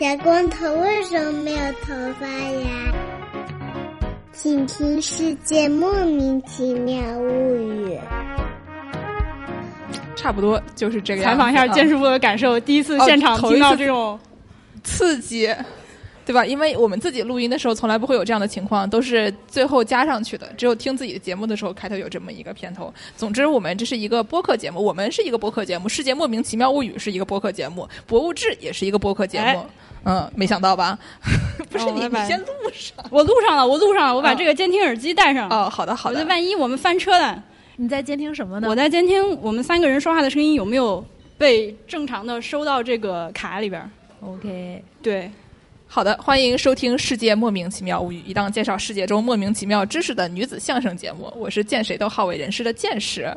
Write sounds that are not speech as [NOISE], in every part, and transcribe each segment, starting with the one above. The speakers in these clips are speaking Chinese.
小光头为什么没有头发呀？请听《世界莫名其妙物语》。差不多就是这个样采。访一下建筑师傅的感受，第一次哦现场听到这种，刺激，对吧？因为我们自己录音的时候从来不会有这样的情况，都是最后加上去的。只有听自己的节目的时候，开头有这么一个片头。总之，我们这是一个播客节目，我们是一个播客节目，《世界莫名其妙物语》是一个播客节目，《博物志》也是一个播客节目。哎嗯，没想到吧？[LAUGHS] 不是你，先录上。我录上了，我录上了，我把嗯这个监听耳机带上。哦，好的，好的。万一我们翻车了，你在监听什么呢？我在监听我们三个人说话的声音有没有被正常的收到这个卡里边儿。OK，对，好的，欢迎收听《世界莫名其妙物语》，一档介绍世界中莫名其妙知识的女子相声节目。我是见谁都好为人师的见识。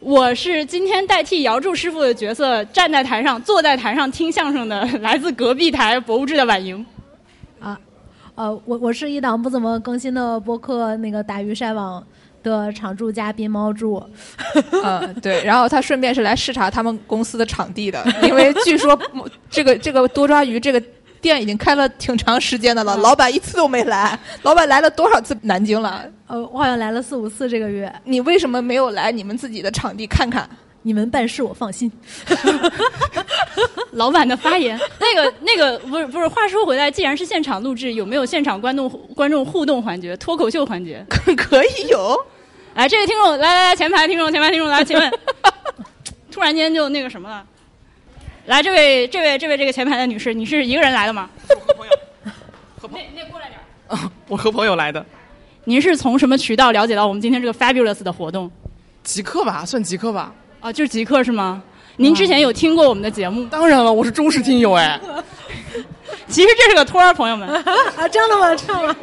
我是今天代替姚柱师傅的角色，站在台上、坐在台上听相声的，来自隔壁台博物志的婉莹。啊，呃，我我是一档不怎么更新的播客，那个打鱼晒网的常驻嘉宾猫柱。嗯，[LAUGHS] 对，然后他顺便是来视察他们公司的场地的，因为据说 [LAUGHS] 这个这个多抓鱼这个店已经开了挺长时间的了，老板一次都没来。老板来了多少次南京了？呃，我好像来了四五次这个月，你为什么没有来你们自己的场地看看？你们办事我放心。[LAUGHS] 老板的发言，那个那个不是不是。话说回来，既然是现场录制，有没有现场观众观众互动环节、脱口秀环节？可以有。来，这位听众，来来来，前排听众，前排听众，来，请问，[LAUGHS] 突然间就那个什么了？来，这位这位这位这个前排的女士，你是一个人来的吗？和朋友那那过来点儿。[LAUGHS] 我和朋友来的，您是从什么渠道了解到我们今天这个 fabulous 的活动？极客吧，算极客吧。啊，就是极客是吗？您之前有听过我们的节目？当然了，我是忠实听友哎。[LAUGHS] 其实这是个托儿，朋友们。[LAUGHS] 啊，这样的吗？这样吗？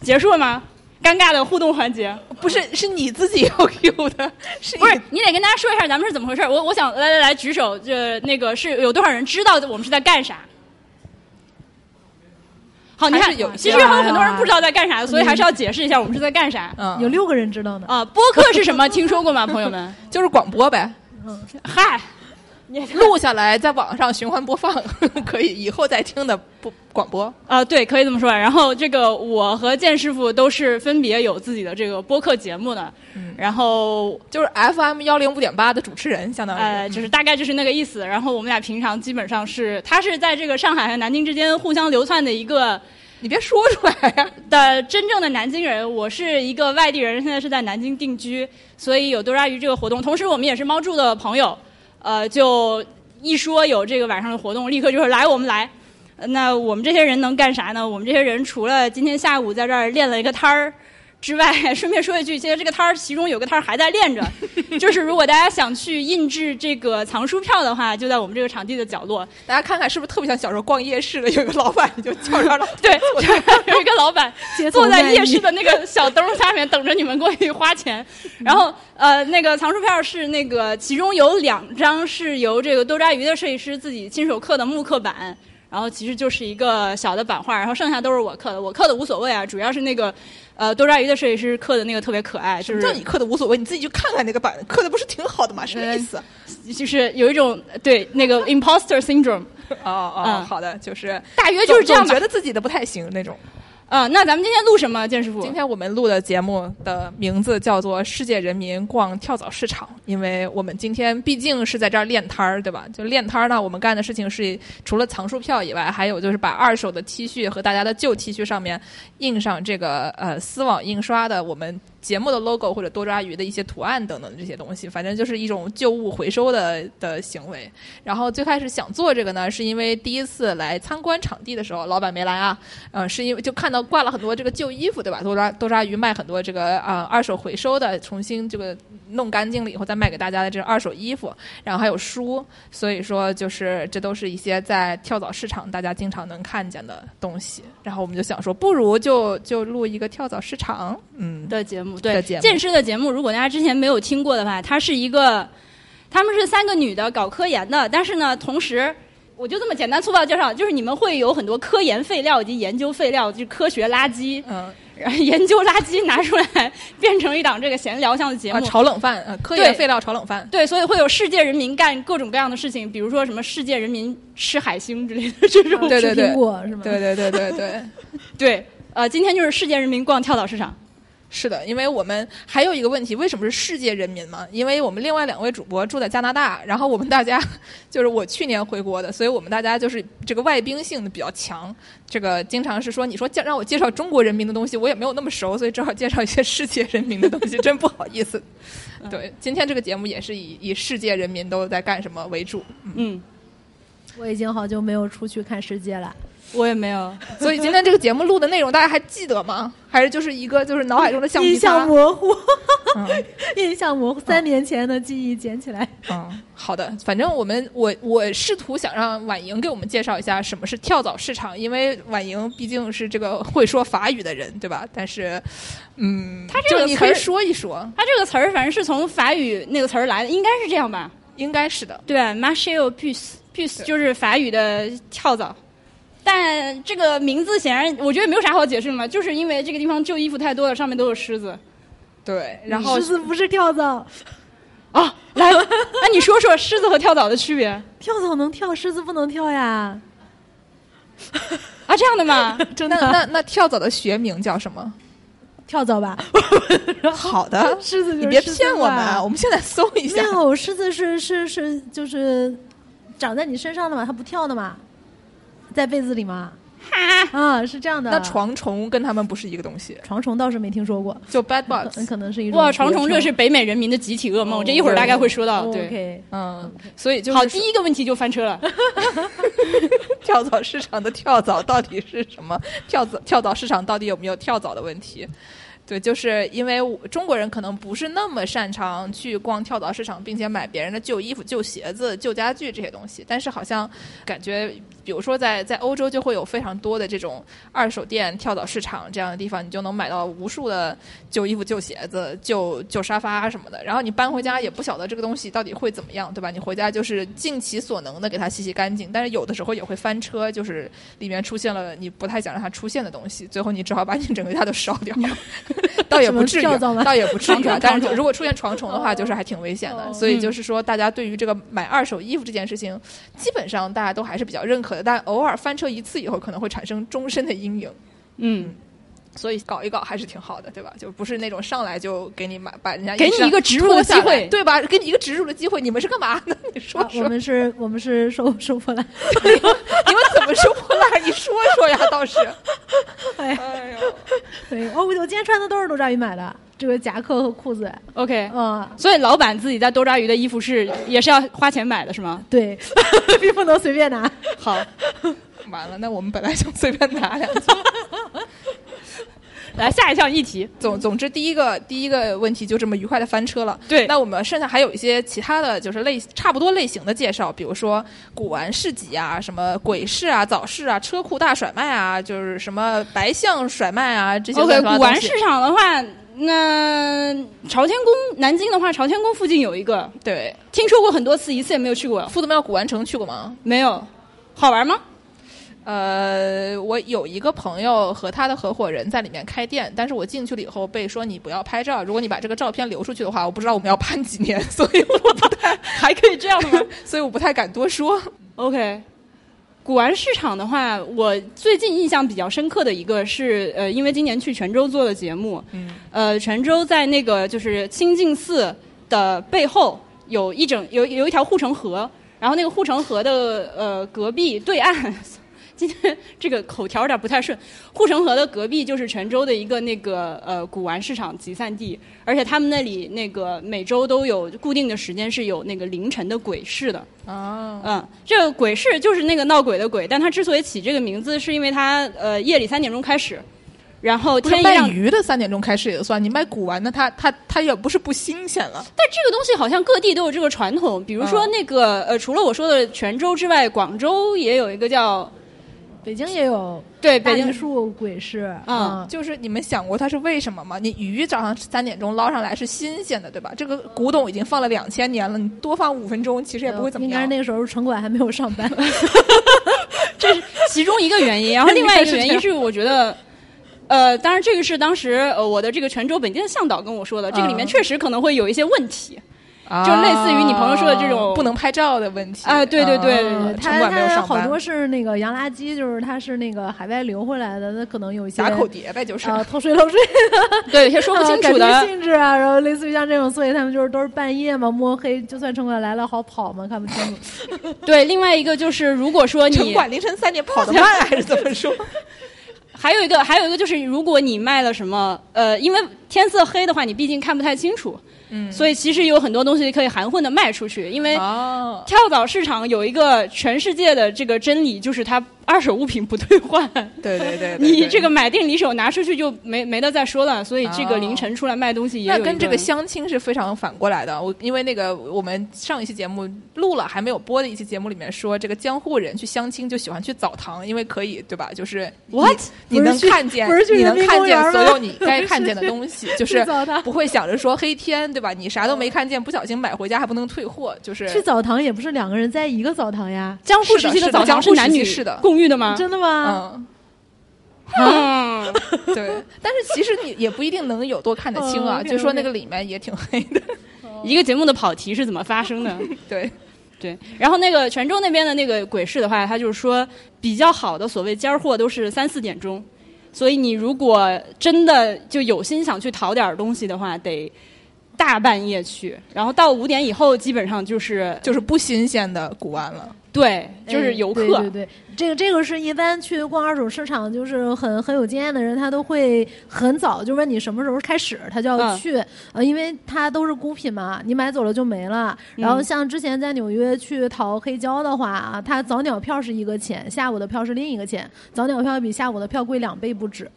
结束了吗？尴尬的互动环节，不是，是你自己要 Q [LAUGHS] 的，是不是你得跟大家说一下咱们是怎么回事。我我想来来来举手，这那个是有多少人知道我们是在干啥？好，你看有，其实还有很多人不知道在干啥，所以还是要解释一下我们是在干啥。嗯，有六个人知道的。啊，播客是什么？听说过吗，朋友们？[LAUGHS] 就是广播呗，嗨，录下来在网上循环播放，[LAUGHS] 可以以后再听的播广播。啊，对，可以这么说。然后这个我和建师傅都是分别有自己的这个播客节目的，然后就是 FM 幺零五点八的主持人，相当于、呃，就是大概就是那个意思。然后我们俩平常基本上是，他是在这个上海和南京之间互相流窜的一个你别说出来呀、的真正的南京人。我是一个外地人，现在是在南京定居，所以有多抓鱼这个活动。同时，我们也是猫住的朋友，呃，就一说有这个晚上的活动，立刻就是来，我们来。那我们这些人能干啥呢？我们这些人除了今天下午在这儿练了一个摊儿。之外，[LAUGHS] 顺便说一句，现在这个摊儿其中有个摊儿还在练着，就是如果大家想去印制这个藏书票的话，就在我们这个场地的角落。大家看看是不是特别像小时候逛夜市的，有一个老板你就叫上了，对，有一个老板 [LAUGHS] 坐在夜市的那个小灯下面等着你们过去花钱。[LAUGHS] 然后呃，那个藏书票是那个其中有两张是由这个多抓鱼的设计师自己亲手刻的木刻板。然后其实就是一个小的版画，然后剩下都是我刻的。我刻的无所谓啊，主要是那个，呃，多抓鱼的设计师刻的那个特别可爱，就是让你刻的无所谓，你自己去看看那个版，刻的不是挺好的吗？什么意思？就是有一种对那个 imposter syndrome，[LAUGHS] 哦哦，嗯好的，就是大约就是这样觉。得自己的不太行那种。啊、那咱们今天录什么，建师傅？今天我们录的节目的名字叫做《世界人民逛跳蚤市场》，因为我们今天毕竟是在这儿练摊儿，对吧？就练摊儿呢，我们干的事情是除了藏书票以外，还有就是把二手的 T 恤和大家的旧 T 恤上面印上这个呃丝网印刷的我们节目的 logo 或者多抓鱼的一些图案等等这些东西，反正就是一种旧物回收的的行为。然后最开始想做这个呢，是因为第一次来参观场地的时候，老板没来啊，呃，是因为就看到挂了很多这个旧衣服，对吧？多抓多抓鱼卖很多这个啊、呃二手回收的，重新这个弄干净了以后再卖给大家的这二手衣服，然后还有书，所以说就是这都是一些在跳蚤市场大家经常能看见的东西。然后我们就想说，不如就就录一个跳蚤市场，嗯，的节目，对的节目剑师的节目，如果大家之前没有听过的话，它是一个，他们是三个女的搞科研的，但是呢，同时。我就这么简单粗暴地介绍，就是你们会有很多科研废料以及研究废料，就是科学垃圾。嗯，然后研究垃圾拿出来变成一档这个闲聊向的节啊，目。炒冷饭，啊，科研废料炒冷饭。对，所以会有世界人民干各种各样的事情，比如说什么世界人民吃海星之类的这种。对对对吃苹果是吗？对对对对对，[LAUGHS] 对，呃，今天就是世界人民逛跳蚤市场。是的，因为我们还有一个问题，为什么是世界人民嘛？因为我们另外两位主播住在加拿大，然后我们大家 [LAUGHS] 就是我去年回国的，所以我们大家就是这个外宾性的比较强。这个经常是说，你说介让我介绍中国人民的东西，我也没有那么熟，所以只好介绍一些世界人民的东西，真不好意思。[LAUGHS] 对，今天这个节目也是以以世界人民都在干什么为主，嗯，我已经好久没有出去看世界了。我也没有。所以今天这个节目录的内容大家还记得吗？还是就是一个就是脑海中的橡皮印象？模糊，嗯 [LAUGHS] 印象模糊，三年前的记忆捡起来。嗯，好的，反正我们我我试图想让婉莹给我们介绍一下什么是跳蚤市场，因为婉莹毕竟是这个会说法语的人，对吧？但是，嗯，他这个就你可以词儿说一说，它这个词儿反正是从法语那个词儿来的，应该是这样吧？应该是的。对 m a r c h e au 就是法语的跳蚤。但这个名字显然，我觉得没有啥好解释的嘛，就是因为这个地方旧衣服太多了，上面都有虱子。对，然后狮子不是跳蚤，啊，来，那你说说狮子和跳蚤的区别跳蚤能跳，狮子不能跳呀。啊？这样的吗？[LAUGHS] 那那那跳蚤的学名叫什么？跳蚤吧，[LAUGHS] 好的，狮子就是你别骗我们我们现在搜一下没。有，狮子是是是就是长在你身上的嘛，它不跳的嘛，在被子里嘛。啊，是这样的。那床虫跟他们不是一个东西，床虫倒是没听说过，就 bed bugs，。可能是一种哇，床虫这是北美人民的集体噩梦，这一会儿大概会说到。对，OK，嗯，所以就是好，第一个问题就翻车了。[LAUGHS] 跳蚤市场的跳蚤到底是什么？跳蚤跳蚤市场到底有没有跳蚤的问题？对，就是因为中国人可能不是那么擅长去逛跳蚤市场，并且买别人的旧衣服、旧鞋子、旧家具这些东西。但是好像感觉，比如说在在欧洲就会有非常多的这种二手店、跳蚤市场这样的地方，你就能买到无数的旧衣服、旧鞋子、旧旧沙发什么的。然后你搬回家也不晓得这个东西到底会怎么样，对吧？你回家就是尽其所能的给它洗洗干净，但是有的时候也会翻车，就是里面出现了你不太想让它出现的东西，最后你只好把你整个家都烧掉。[LAUGHS] 倒也不至于倒也不至于啊。但是如果出现床虫的话，就是还挺危险的。哦所以就是说，大家对于这个买二手衣服这件事情，基本上大家都还是比较认可的。但偶尔翻车一次以后，可能会产生终身的阴影。嗯，所以搞一搞还是挺好的，对吧？就不是那种上来就给你买把人家给你一个植入的机会对吧？给你一个植入的机会，你们是干嘛呢？你说啊，我们是，我们是收收破烂。[LAUGHS] 你们怎么收破烂？你说说呀，倒是。[LAUGHS] 哎呀，哎呦，对，哦，我今天穿的都是多抓鱼买的，这个夹克和裤子。OK。嗯，所以老板自己在多抓鱼的衣服是也是要花钱买的，是吗？[LAUGHS] 对，并不能随便拿。好，完了，那我们本来想随便拿两件。来下一项议题。总总之，第一个第一个问题就这么愉快的翻车了。对那我们剩下还有一些其他的就是类差不多类型的介绍，比如说古玩市集啊，什么鬼市啊、早市啊、车库大甩卖啊，就是什么白象甩卖啊这些 OK，古玩市场的话，那朝天宫，南京的话，朝天宫附近有一个，对，听说过很多次，一次也没有去过。夫子庙古玩城去过吗？没有，好玩吗？呃，我有一个朋友和他的合伙人在里面开店，但是我进去了以后被说你不要拍照，如果你把这个照片流出去的话，我不知道我们要判几年，所以我不太还可以这样的吗 [LAUGHS] 所以我不太敢多说。？OK。古玩市场的话，我最近印象比较深刻的一个是，呃，因为今年去泉州做的节目，嗯，呃，泉州在那个就是清净寺的背后有一整有有一条护城河，然后那个护城河的呃隔壁对岸，今天这个口条有点不太顺。护城河的隔壁就是泉州的一个那个呃古玩市场集散地，而且他们那里那个每周都有固定的时间是有那个凌晨的鬼市的。啊，嗯，这个鬼市就是那个闹鬼的鬼，但它之所以起这个名字，是因为它呃夜里三点钟开始，然后天一亮。鱼的三点钟开始也算，你卖古玩的，它它它也不是不新鲜了。但这个东西好像各地都有这个传统，比如说嗯那个、呃，除了我说的泉州之外，广州也有一个叫北京也有对北京梨树鬼市，嗯就是你们想过它是为什么吗？你鱼早上三点钟捞上来是新鲜的，对吧？这个古董已经放了两千年了，你多放五分钟其实也不会怎么样。应该是那个时候城管还没有上班。[LAUGHS] 这是其中一个原因，然后另外一个原因 [LAUGHS] 是我觉得。呃，当然这个是当时呃我的这个泉州本地的向导跟我说的，这个里面嗯确实可能会有一些问题。就类似于你朋友说的这种啊不能拍照的问题啊对对对啊它城管没有它好，多是那个洋垃圾，就是他是那个海外流回来的，那可能有一些打口碟呗，就是。啊偷税漏税 [LAUGHS] 对，有些说不清楚的觉。性质啊，然后类似于像这种，所以他们就是都是半夜嘛，摸黑，就算城管来了，好跑嘛，看不清楚。[LAUGHS] 对，另外一个就是如果说城你管凌晨三点跑得慢，还是怎么说？[LAUGHS] 还有一个，还有一个就是，如果你卖了什么，呃，因为天色黑的话，你毕竟看不太清楚，嗯，所以其实有很多东西可以含混的卖出去。因为哦，跳蚤市场有一个全世界的这个真理，就是它二手物品不退换。对 [LAUGHS] 对对，对你对这个买定离手拿出去就没没得再说了，所以这个哦凌晨出来卖东西也那跟这个相亲是非常反过来的。我因为那个我们上一期节目录了还没有播的一期节目里面说，这个江户人去相亲就喜欢去澡堂，因为可以对吧？就是 What？你能看见你能看见所有你该 [LAUGHS] 看见的东西，就是不会想着说黑天对吧？你啥都没看见，不小心买回家还不能退货，就是去澡堂也不是两个人在一个澡堂呀，江户时期的澡堂江户男女时期是的共浴的吗？真的吗？嗯。嗯，[LAUGHS] 对，但是其实你也不一定能有多看得清啊，就说那个里面也挺黑的。[LAUGHS] 一个节目的跑题是怎么发生的？[LAUGHS] 对，对，然后那个泉州那边的那个鬼市的话，他就是说比较好的所谓尖儿货都是三四点钟，所以你如果真的就有心想去淘点儿东西的话，得大半夜去，然后到五点以后基本上就是就是不新鲜的古玩了。对，就是游客。哎对对对，这个这个是一般去逛二手市场，就是很很有经验的人，他都会很早就问你什么时候开始，他就要嗯去，呃，因为它都是孤品嘛，你买走了就没了。然后嗯像之前在纽约去淘黑胶的话啊，它早鸟票是一个钱，下午的票是另一个钱，早鸟票比下午的票贵两倍不止。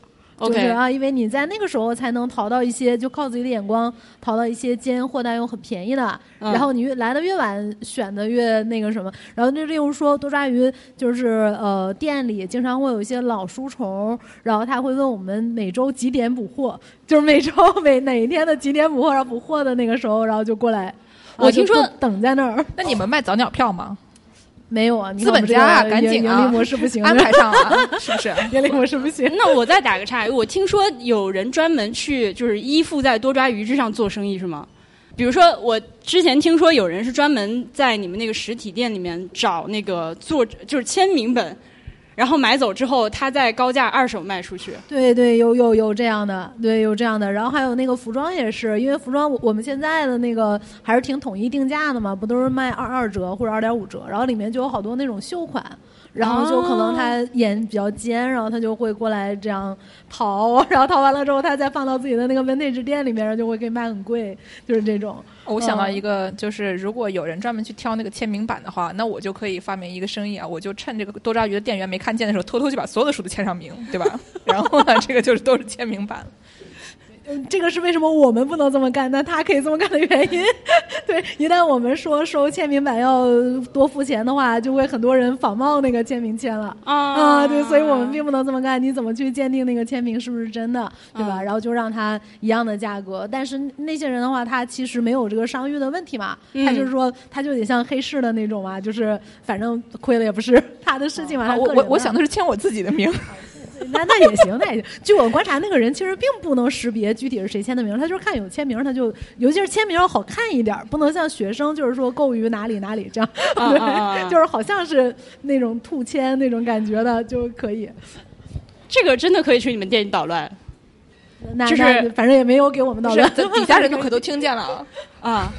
就是啊，因为你在那个时候才能淘到一些，就靠自己的眼光淘到一些尖货，但又很便宜的。嗯然后你越来的越晚，选的越那个什么。然后就例如说多抓鱼，就是呃店里经常会有一些老书虫，然后他会问我们每周几点补货，就是每周每哪一天的几点补货，然后补货的那个时候，然后就过来。我听说等在那儿，那你们卖早鸟票吗？没有啊，资本家啊，赶紧啊！盈利模式不行，安排上啊，[LAUGHS] 是不是？[LAUGHS] 盈利模式不行。那我再打个岔，我听说有人专门去就是依附在多抓鱼之上做生意是吗？比如说，我之前听说有人是专门在你们那个实体店里面找那个作者，就是签名本，然后买走之后，他再高价二手卖出去。对对，有有有这样的，对有这样的。然后还有那个服装也是，因为服装我们现在的那个还是挺统一定价的嘛，不都是卖二二折或者二点五折，然后里面就有好多那种秀款。然后就可能他眼比较尖，然后他就会过来这样淘，[LAUGHS] 然后淘完了之后，他再放到自己的那个 vintage 店里面，然后就会给你卖很贵，就是这种。我想到一个，就是如果有人专门去挑那个签名版的话，那我就可以发明一个生意啊，我就趁这个多抓鱼的店员没看见的时候，偷偷去把所有的书都签上名，对吧？[LAUGHS] 然后呢，这个就是都是签名版。嗯，这个是为什么我们不能这么干，但他可以这么干的原因。[LAUGHS] 对，一旦我们说收签名版要多付钱的话，就会很多人仿冒那个签名签了。啊啊，对，所以我们并不能这么干。你怎么去鉴定那个签名是不是真的，对吧？嗯然后就让他一样的价格，但是那些人的话，他其实没有这个商誉的问题嘛，嗯他就是说，他就得像黑市的那种嘛，就是反正亏了也不是 [LAUGHS] 他的事情嘛。啊我我我想的是签我自己的名。[LAUGHS] 那那也行，那也行。据我观察，那个人其实并不能识别具体是谁签的名，他就是看有签名，他就尤其是签名要好看一点儿，不能像学生就是说购于哪里哪里这样，对，[LAUGHS] 就是好像是那种兔签那种感觉的就可以。这个真的可以去你们店里捣乱那就是那反正也没有给我们捣乱，，[LAUGHS] 底下人都可都听见了啊！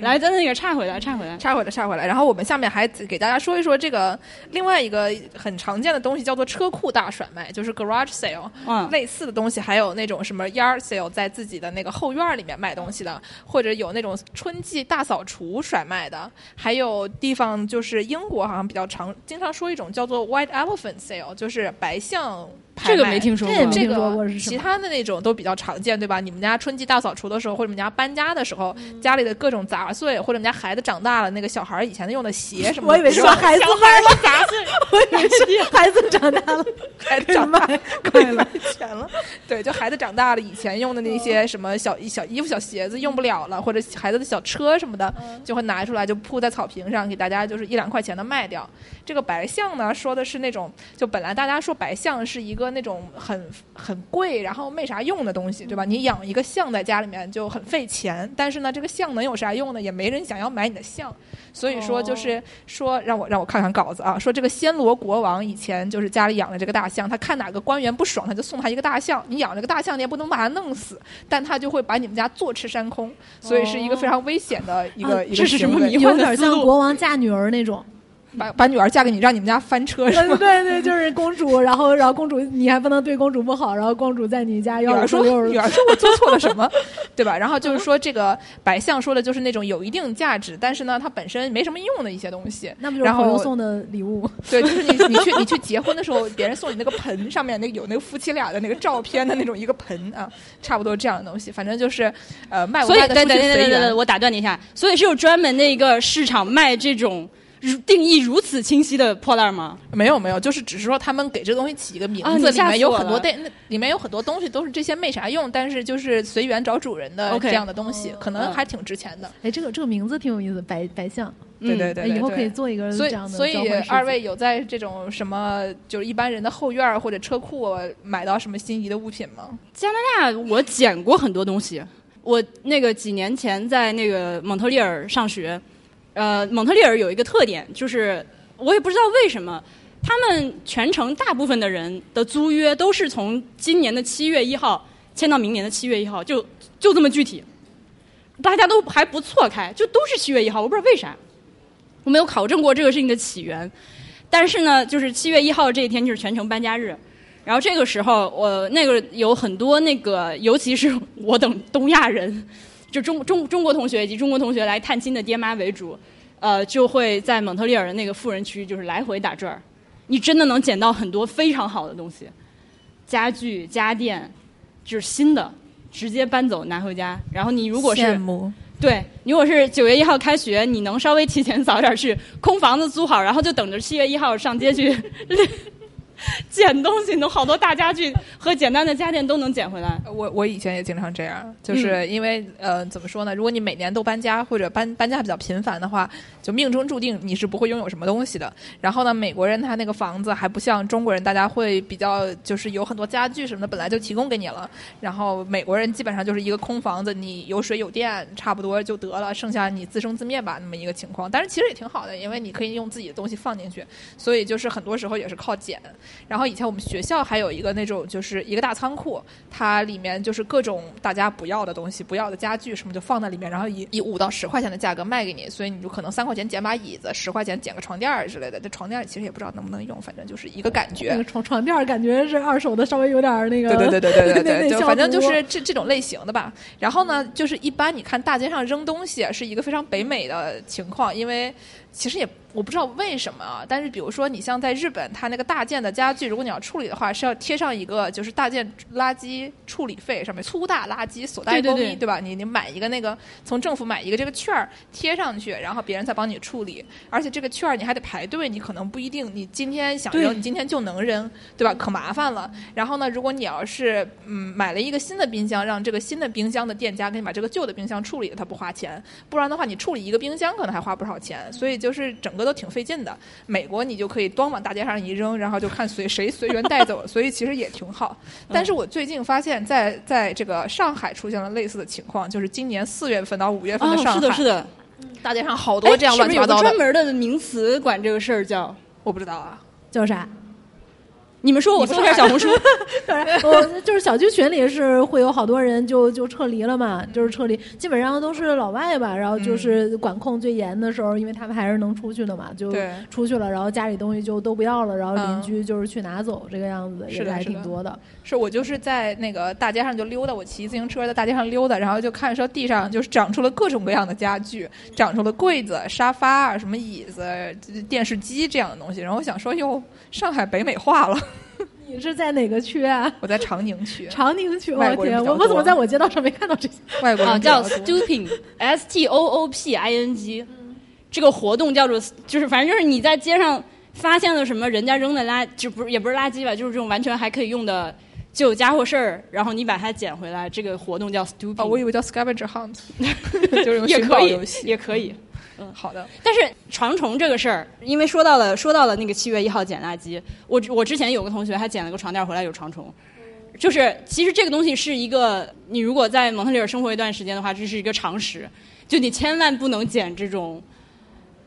啊！来，咱那个岔回来，岔回来。岔回来，岔回来。然后我们下面还给大家说一说这个另外一个很常见的东西，叫做车库大甩卖，就是 garage sale。嗯类似的东西还有那种什么 yard sale，在自己的那个后院里面卖东西的，或者有那种春季大扫除甩卖的，还有地方就是英国好像比较常经常说一种叫做 white elephant sale，就是白象。这个没听说过这个其他的那种都比较常见，对吧？你们家春季大扫除的时候，或者你们家搬家的时候，家里的各种杂碎，或者你们家孩子长大了，那个小孩儿以前用的鞋什么的，我以为是是吧孩子卖了杂碎，[LAUGHS] 我以为是 [LAUGHS] 孩子长大了，孩子长大卖快了。钱了。对，就孩子长大了，以前用的那些什么小小衣服、小鞋子用不了了，或者孩子的小车什么的，就会拿出来就铺在草坪上，给大家就是一两块钱的卖掉。这个白象呢，说的是那种，就本来大家说白象是一个个那种很很贵，然后没啥用的东西，对吧？你养一个象在家里面就很费钱，但是呢，这个象能有啥用呢？也没人想要买你的象，所以说就是说，让我让我看看稿子啊，说这个暹罗国王以前就是家里养了这个大象，他看哪个官员不爽，他就送他一个大象。你养这个大象，你也不能把它弄死，但他就会把你们家坐吃山空，所以是一个非常危险的一个、一个这是什么行为有点像国王嫁女儿那种。把把女儿嫁给你，让你们家翻车是对吗？[LAUGHS] 对对，就是公主，然后然后公主你还不能对公主不好，然后公主在你家要女儿说：“女儿说我做错了什么，对吧？”然后就是说，这个白象说的就是那种有一定价值，但是呢，它本身没什么用的一些东西。那不就是然后朋友送的礼物？[LAUGHS] 对，就是你你去你去结婚的时候，别人送你那个盆，上面那个有那个夫妻俩的那个照片的那种一个盆啊，差不多这样的东西。反正就是呃，卖不所以对对对对对对，我打断你一下，所以是有专门的一个市场卖这种如定义如此清晰的破烂吗？没有没有，就是只是说他们给这个东西起一个名字，里面有很多对，那里面有很多东西都是这些没啥用，但是就是随缘找主人的这样的东西，可能嗯还挺值钱的。哎，这个这个名字挺有意思，白白象，对对对哎以后可以做一个这样的所以所以二位有在这种什么就是一般人的后院儿或者车库买到什么心仪的物品吗？加拿大我捡过很多东西。我那个几年前在那个蒙特利尔上学，呃，蒙特利尔有一个特点，就是我也不知道为什么，他们全城大部分的人的租约都是从今年的七月一号签到明年的七月一号，就就这么具体，大家都还不错开，就都是七月一号，我不知道为啥，我没有考证过这个事情的起源，但是呢，就是七月一号这一天就是全城搬家日。然后这个时候，我那个有很多那个，尤其是我等东亚人，就中中中国同学以及中国同学来探亲的爹妈为主，呃，就会在蒙特利尔的那个富人区，就是来回打转儿。你真的能捡到很多非常好的东西，家具、家电，就是新的，直接搬走拿回家。然后你如果是对，如果是九月一号开学，你能稍微提前早点去，空房子租好，然后就等着七月一号上街去 [LAUGHS] [LAUGHS] 捡东西，能好多大家具和简单的家电都能捡回来。我我以前也经常这样，就是因为、呃怎么说呢？如果你每年都搬家或者搬搬家比较频繁的话，就命中注定你是不会拥有什么东西的。然后呢，美国人他那个房子还不像中国人，大家会比较就是有很多家具什么的本来就提供给你了。然后美国人基本上就是一个空房子，你有水有电差不多就得了，剩下你自生自灭吧那么一个情况。但是其实也挺好的，因为你可以用自己的东西放进去，所以就是很多时候也是靠捡。然后以前我们学校还有一个那种就是一个大仓库，它里面就是各种大家不要的东西、不要的家具什么就放在里面，然后以以五到十块钱的价格卖给你，所以你就可能三块钱捡把椅子，十块钱捡个床垫儿之类的。这床垫儿其实也不知道能不能用，反正就是一个感觉那。个床床垫儿感觉是二手的，稍微有点那个。对对对对对对对，就反正就是这这种类型的吧。然后呢，就是一般你看大街上扔东西是一个非常北美的情况，因为其实也我不知道为什么啊，但是比如说你像在日本，它那个大件的家具，如果你要处理的话，是要贴上一个就是大件垃圾处理费上面粗大垃圾所带公益，对对对吧？你你买一个那个从政府买一个这个券儿贴上去，然后别人再帮你处理，而且这个券儿你还得排队，你可能不一定你今天想扔，你今天就能扔，对吧？可麻烦了。然后呢，如果你要是嗯买了一个新的冰箱，让这个新的冰箱的店家给你把这个旧的冰箱处理了，它不花钱，不然的话你处理一个冰箱可能还花不少钱，所以就是整个都挺费劲的。美国你就可以端往大街上一扔，然后就看随谁随缘带走，所以其实也挺好。但是我最近发现在，在这个上海出现了类似的情况，就是今年四月份到五月份的上海，是的，是的，大街上好多这样哎乱七八糟的是不是专，门的名词管这个事儿叫？我不知道啊。叫啥？你们说，我搜一下小 [LAUGHS] 红书。[LAUGHS] 我就是小区群里是会有好多人就就撤离了嘛，就是撤离，基本上都是老外吧，然后就是管控最严的时候，因为他们还是能出去的嘛，就出去了，然后家里东西就都不要了，然后邻嗯居就是去拿走，这个样子也还是的是的挺多的。是我就是在那个大街上就溜达，我骑自行车在大街上溜达，然后就看说地上就是长出了各种各样的家具，长出了柜子、沙发啊、什么椅子、电视机这样的东西。然后我想说，哟，上海北美化了。你是在哪个区啊？我在长宁区，[LAUGHS] 长宁区，外我天，我我怎么在我街道上没看到这些？啊，[LAUGHS] 外国人比叫 stooping，S [LAUGHS] T O O P I N G，这个活动叫做就是反正就是你在街上发现了什么人家扔的垃，就不是也不是垃圾吧，就是这种完全还可以用的旧家伙事儿，然后你把它捡回来，这个活动叫 stooping。哦，我以为叫 scavenger hunt，就是用也寻可以宝游戏。也可以。好的，但是床虫这个事儿，因为说到了说到了那个七月一号捡垃圾，我我之前有个同学还捡了个床垫回来有床虫，就是其实这个东西是一个你如果在蒙特利尔生活一段时间的话，这是一个常识，就你千万不能捡这种。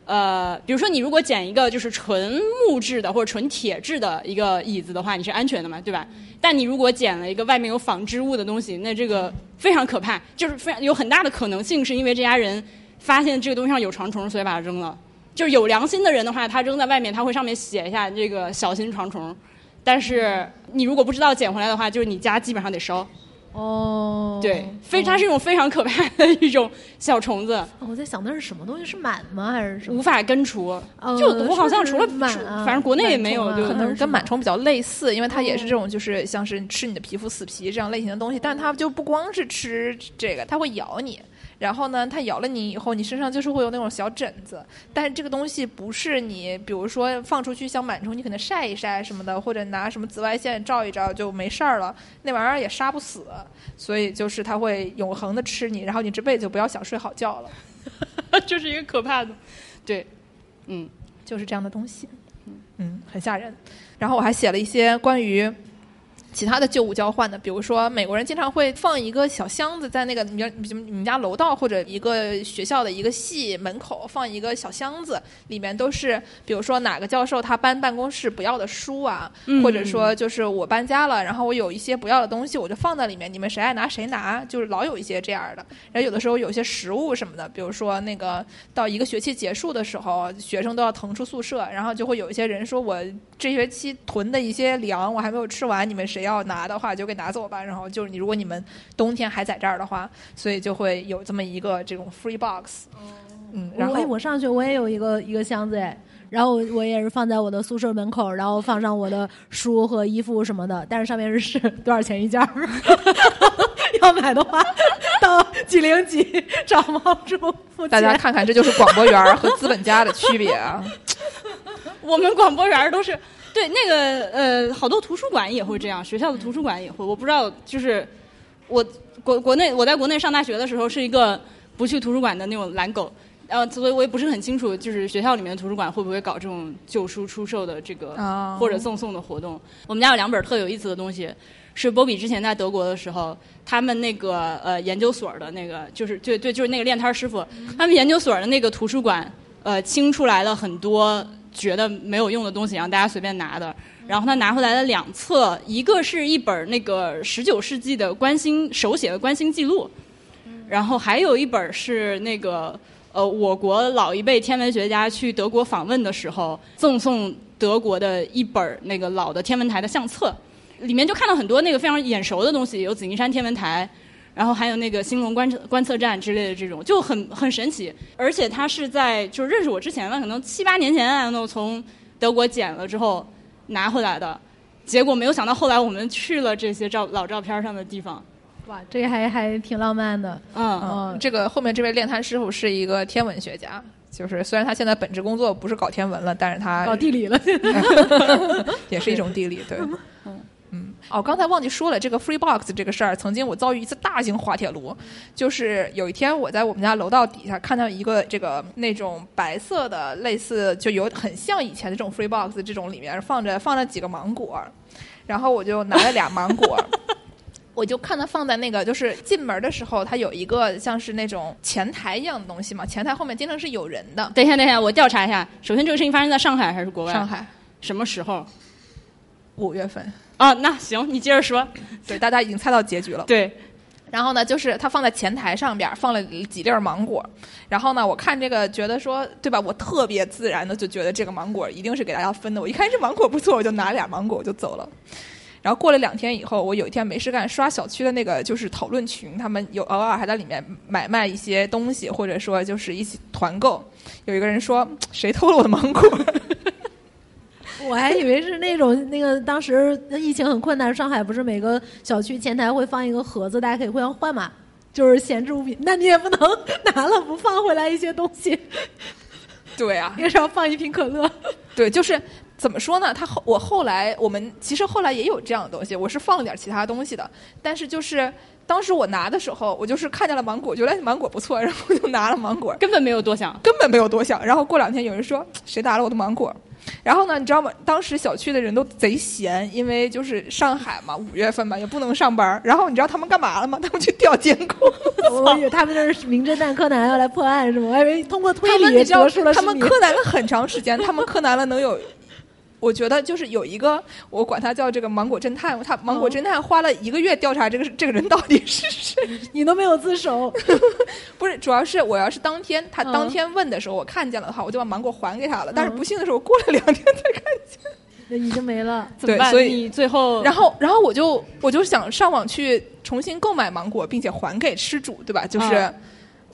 呃，比如说你如果捡一个就是纯木质的或者纯铁质的一个椅子的话，你是安全的嘛，对吧？但你如果捡了一个外面有纺织物的东西，那这个非常可怕，就是非常有很大的可能性是因为这家人发现这个东西上有床虫，所以把它扔了。就是有良心的人的话，他扔在外面，他会上面写一下这个小心床虫。但是你如果不知道捡回来的话，就是你家基本上得烧。哦，对，非它是一种非常可怕的一种小虫子，我在想那是什么东西？是螨吗？还是什么？无法根除。呃就我好像除了螨啊反正国内也没有，就可能跟螨虫比较类似，因为它也是这种，就是像是吃你的皮肤死皮这样类型的东西，但它就不光是吃这个，它会咬你。然后呢，它咬了你以后，你身上就是会有那种小疹子。但是这个东西不是你，比如说放出去像螨虫，你可能晒一晒什么的，或者拿什么紫外线照一照就没事儿了。那玩意儿也杀不死，所以就是它会永恒的吃你，然后你这辈子就不要想睡好觉了。[LAUGHS] 这是一个可怕的。对，嗯，就是这样的东西，嗯，很吓人。然后我还写了一些关于其他的旧物交换的，比如说美国人经常会放一个小箱子在那个你们你们你们家楼道或者一个学校的一个系门口放一个小箱子，里面都是比如说哪个教授他搬办公室不要的书啊，嗯或者说就是我搬家了，然后我有一些不要的东西我就放在里面，你们谁爱拿谁拿，就是老有一些这样的。然后有的时候有一些食物什么的，比如说那个到一个学期结束的时候，学生都要腾出宿舍，然后就会有一些人说我这学期囤的一些粮我还没有吃完，你们谁要拿的话就给拿走吧。然后就是你如果你们冬天还在这儿的话，所以就会有这么一个这种 free box。嗯，然后我我上学我也有一个一个箱子哎，然后我我也是放在我的宿舍门口，然后放上我的书和衣服什么的，但是上面是是 [LAUGHS] 多少钱一件儿，要买的话到几零几找猫主付。大家看看，这就是广播员和资本家的区别啊。[LAUGHS] 我们广播员都是对那个呃，好多图书馆也会这样，学校的图书馆也会。我不知道，就是我国国内我在国内上大学的时候是一个不去图书馆的那种懒狗。呃，所以我也不是很清楚，就是学校里面的图书馆会不会搞这种旧书出售的这个、哦或者赠送的活动。我们家有两本特有意思的东西，是波比之前在德国的时候，他们那个呃研究所的那个，就是对对，就是那个练摊儿师傅，他们研究所的那个图书馆，呃，清出来了很多觉得没有用的东西，让大家随便拿的。然后他拿回来了两册，一个是一本那个十九世纪的观星手写的观星记录，然后还有一本是那个呃我国老一辈天文学家去德国访问的时候赠送德国的一本那个老的天文台的相册，里面就看到很多那个非常眼熟的东西，有紫金山天文台。然后还有那个兴隆观测观测站之类的这种，就很很神奇。而且他是在就是认识我之前吧，可能七八年前啊，那我从德国捡了之后拿回来的。结果没有想到，后来我们去了这些照老照片上的地方，哇，这个还还挺浪漫的。嗯，嗯，这个后面这位练摊师傅是一个天文学家，就是虽然他现在本职工作不是搞天文了，但是他搞地理了，[LAUGHS] 也是一种地理，对。嗯，哦，刚才忘记说了，这个 free box 这个事儿，曾经我遭遇一次大型滑铁卢，就是有一天我在我们家楼道底下看到一个这个那种白色的，类似就有很像以前的这种 free box 这种里面放着放着几个芒果，然后我就拿了俩芒果。[LAUGHS] 我就看它放在那个，就是进门的时候，它有一个像是那种前台一样的东西嘛，前台后面经常是有人的。等一下，等一下，我调查一下。首先，这个事情发生在上海还是国外？上海什么时候？五月份，啊，那行，你接着说。[LAUGHS] 对，大家已经猜到结局了。对，然后呢，就是他放在前台上边儿放了几粒儿芒果，然后呢，我看这个觉得说，对吧？我特别自然的就觉得这个芒果一定是给大家分的。我一看这芒果不错，我就拿俩芒果我就走了。然后过了两天以后，我有一天没事干，刷小区的那个就是讨论群，他们有偶尔还在里面买卖一些东西，或者说就是一起团购。有一个人说：“谁偷了我的芒果？”我还以为是那种那个当时疫情很困难，上海不是每个小区前台会放一个盒子，大家可以互相换嘛，就是闲置物品。那你也不能拿了不放回来一些东西，[LAUGHS] 对啊，也是要放一瓶可乐。对，就是怎么说呢？他后我后来我们其实后来也有这样的东西，我是放了点其他东西的，但是就是当时我拿的时候，我就是看见了芒果，觉得芒果不错，然后我就拿了芒果，根本没有多想。根本没有多想。然后过两天有人说谁拿了我的芒果，然后呢，你知道吗？当时小区的人都贼闲，因为就是上海嘛，五月份嘛也不能上班。然后你知道他们干嘛了吗？他们去调监控。[LAUGHS] 我以为他们那是名侦探柯南要来破案是吗？我还以为通过推他们理你知道得出了他们柯南了很长时间，他们柯南了能有。我觉得就是有一个，我管他叫这个芒果侦探，他芒果侦探花了一个月调查这个这个人到底是谁。[LAUGHS] 你都没有自首，[LAUGHS] 不是，主要是我要是当天他嗯当天问的时候我看见了的话，我就把芒果还给他了。但是不幸的是，我过了两天才看见。那已经没了。怎么办？所以你最后然后，然后我就我就想上网去重新购买芒果，并且还给失主，对吧？就是嗯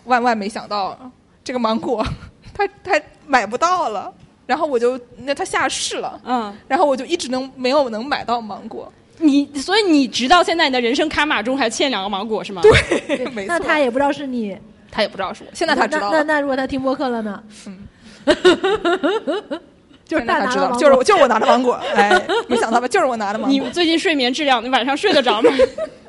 万万没想到，这个芒果 [LAUGHS] 他他买不到了。然后我就那他下市了，嗯，然后我就一直能没有能买到芒果。你所以你直到现在你的人生卡码中还欠两个芒果是吗？对，没错，那他也不知道是你，他也不知道是我，现在他知道了，那那那如果他听播客了呢？嗯，[LAUGHS] 就是他知道就是我就是我拿的芒果，哎，没想到吧？就是我拿的芒果。你最近睡眠质量，你晚上睡得着吗？[LAUGHS]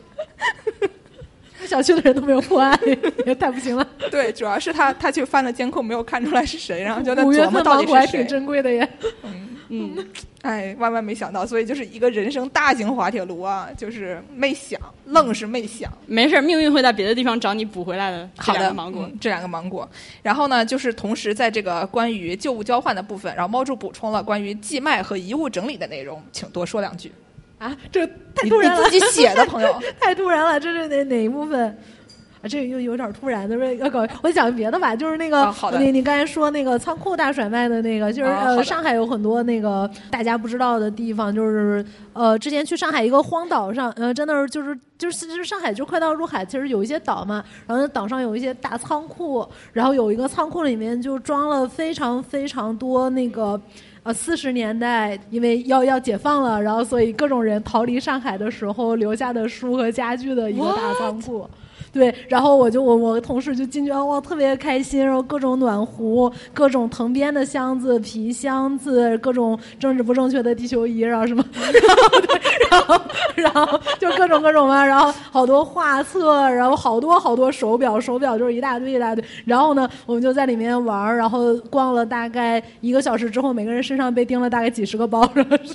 小区的人都没有破案，也太不行了。对，主要是他他去翻了监控，没有看出来是谁，然后就在琢磨到底是谁。珍贵的耶。嗯，哎，万万没想到，所以就是一个人生大型滑铁卢啊，就是没想，愣是没想。没事儿，命运会在别的地方找你补回来的。好的，芒果，嗯这两个芒果。然后呢，就是同时在这个关于旧物交换的部分，然后猫柱补充了关于寄卖和遗物整理的内容，请多说两句。啊，这太突然了，你自己写的朋友，[LAUGHS] 太突然了，这是哪哪一部分？啊，这又有点突然的，说要搞，我讲别的吧，就是那个，你你刚才说那个仓库大甩卖的那个，就是、呃，上海有很多那个大家不知道的地方，就是呃，之前去上海一个荒岛上，呃，真的是就是就是就是上海就快到入海，其实有一些岛嘛，然后那岛上有一些大仓库，然后有一个仓库里面就装了非常非常多那个。呃，四十年代因为要要解放了，然后所以各种人逃离上海的时候留下的书和家具的一个大仓库。对，然后我就我我同事就进去，哇，特别开心，然后各种暖壶，各种藤编的箱子、皮箱子，各种政治不正确的地球仪，然后什么，然后对，然后然后就各种各种嘛，然后好多画册，然后好多好多手表，手表就是一大堆一大堆，然后呢，我们就在里面玩儿，然后逛了大概一个小时之后，每个人身上被钉了大概几十个包，然后是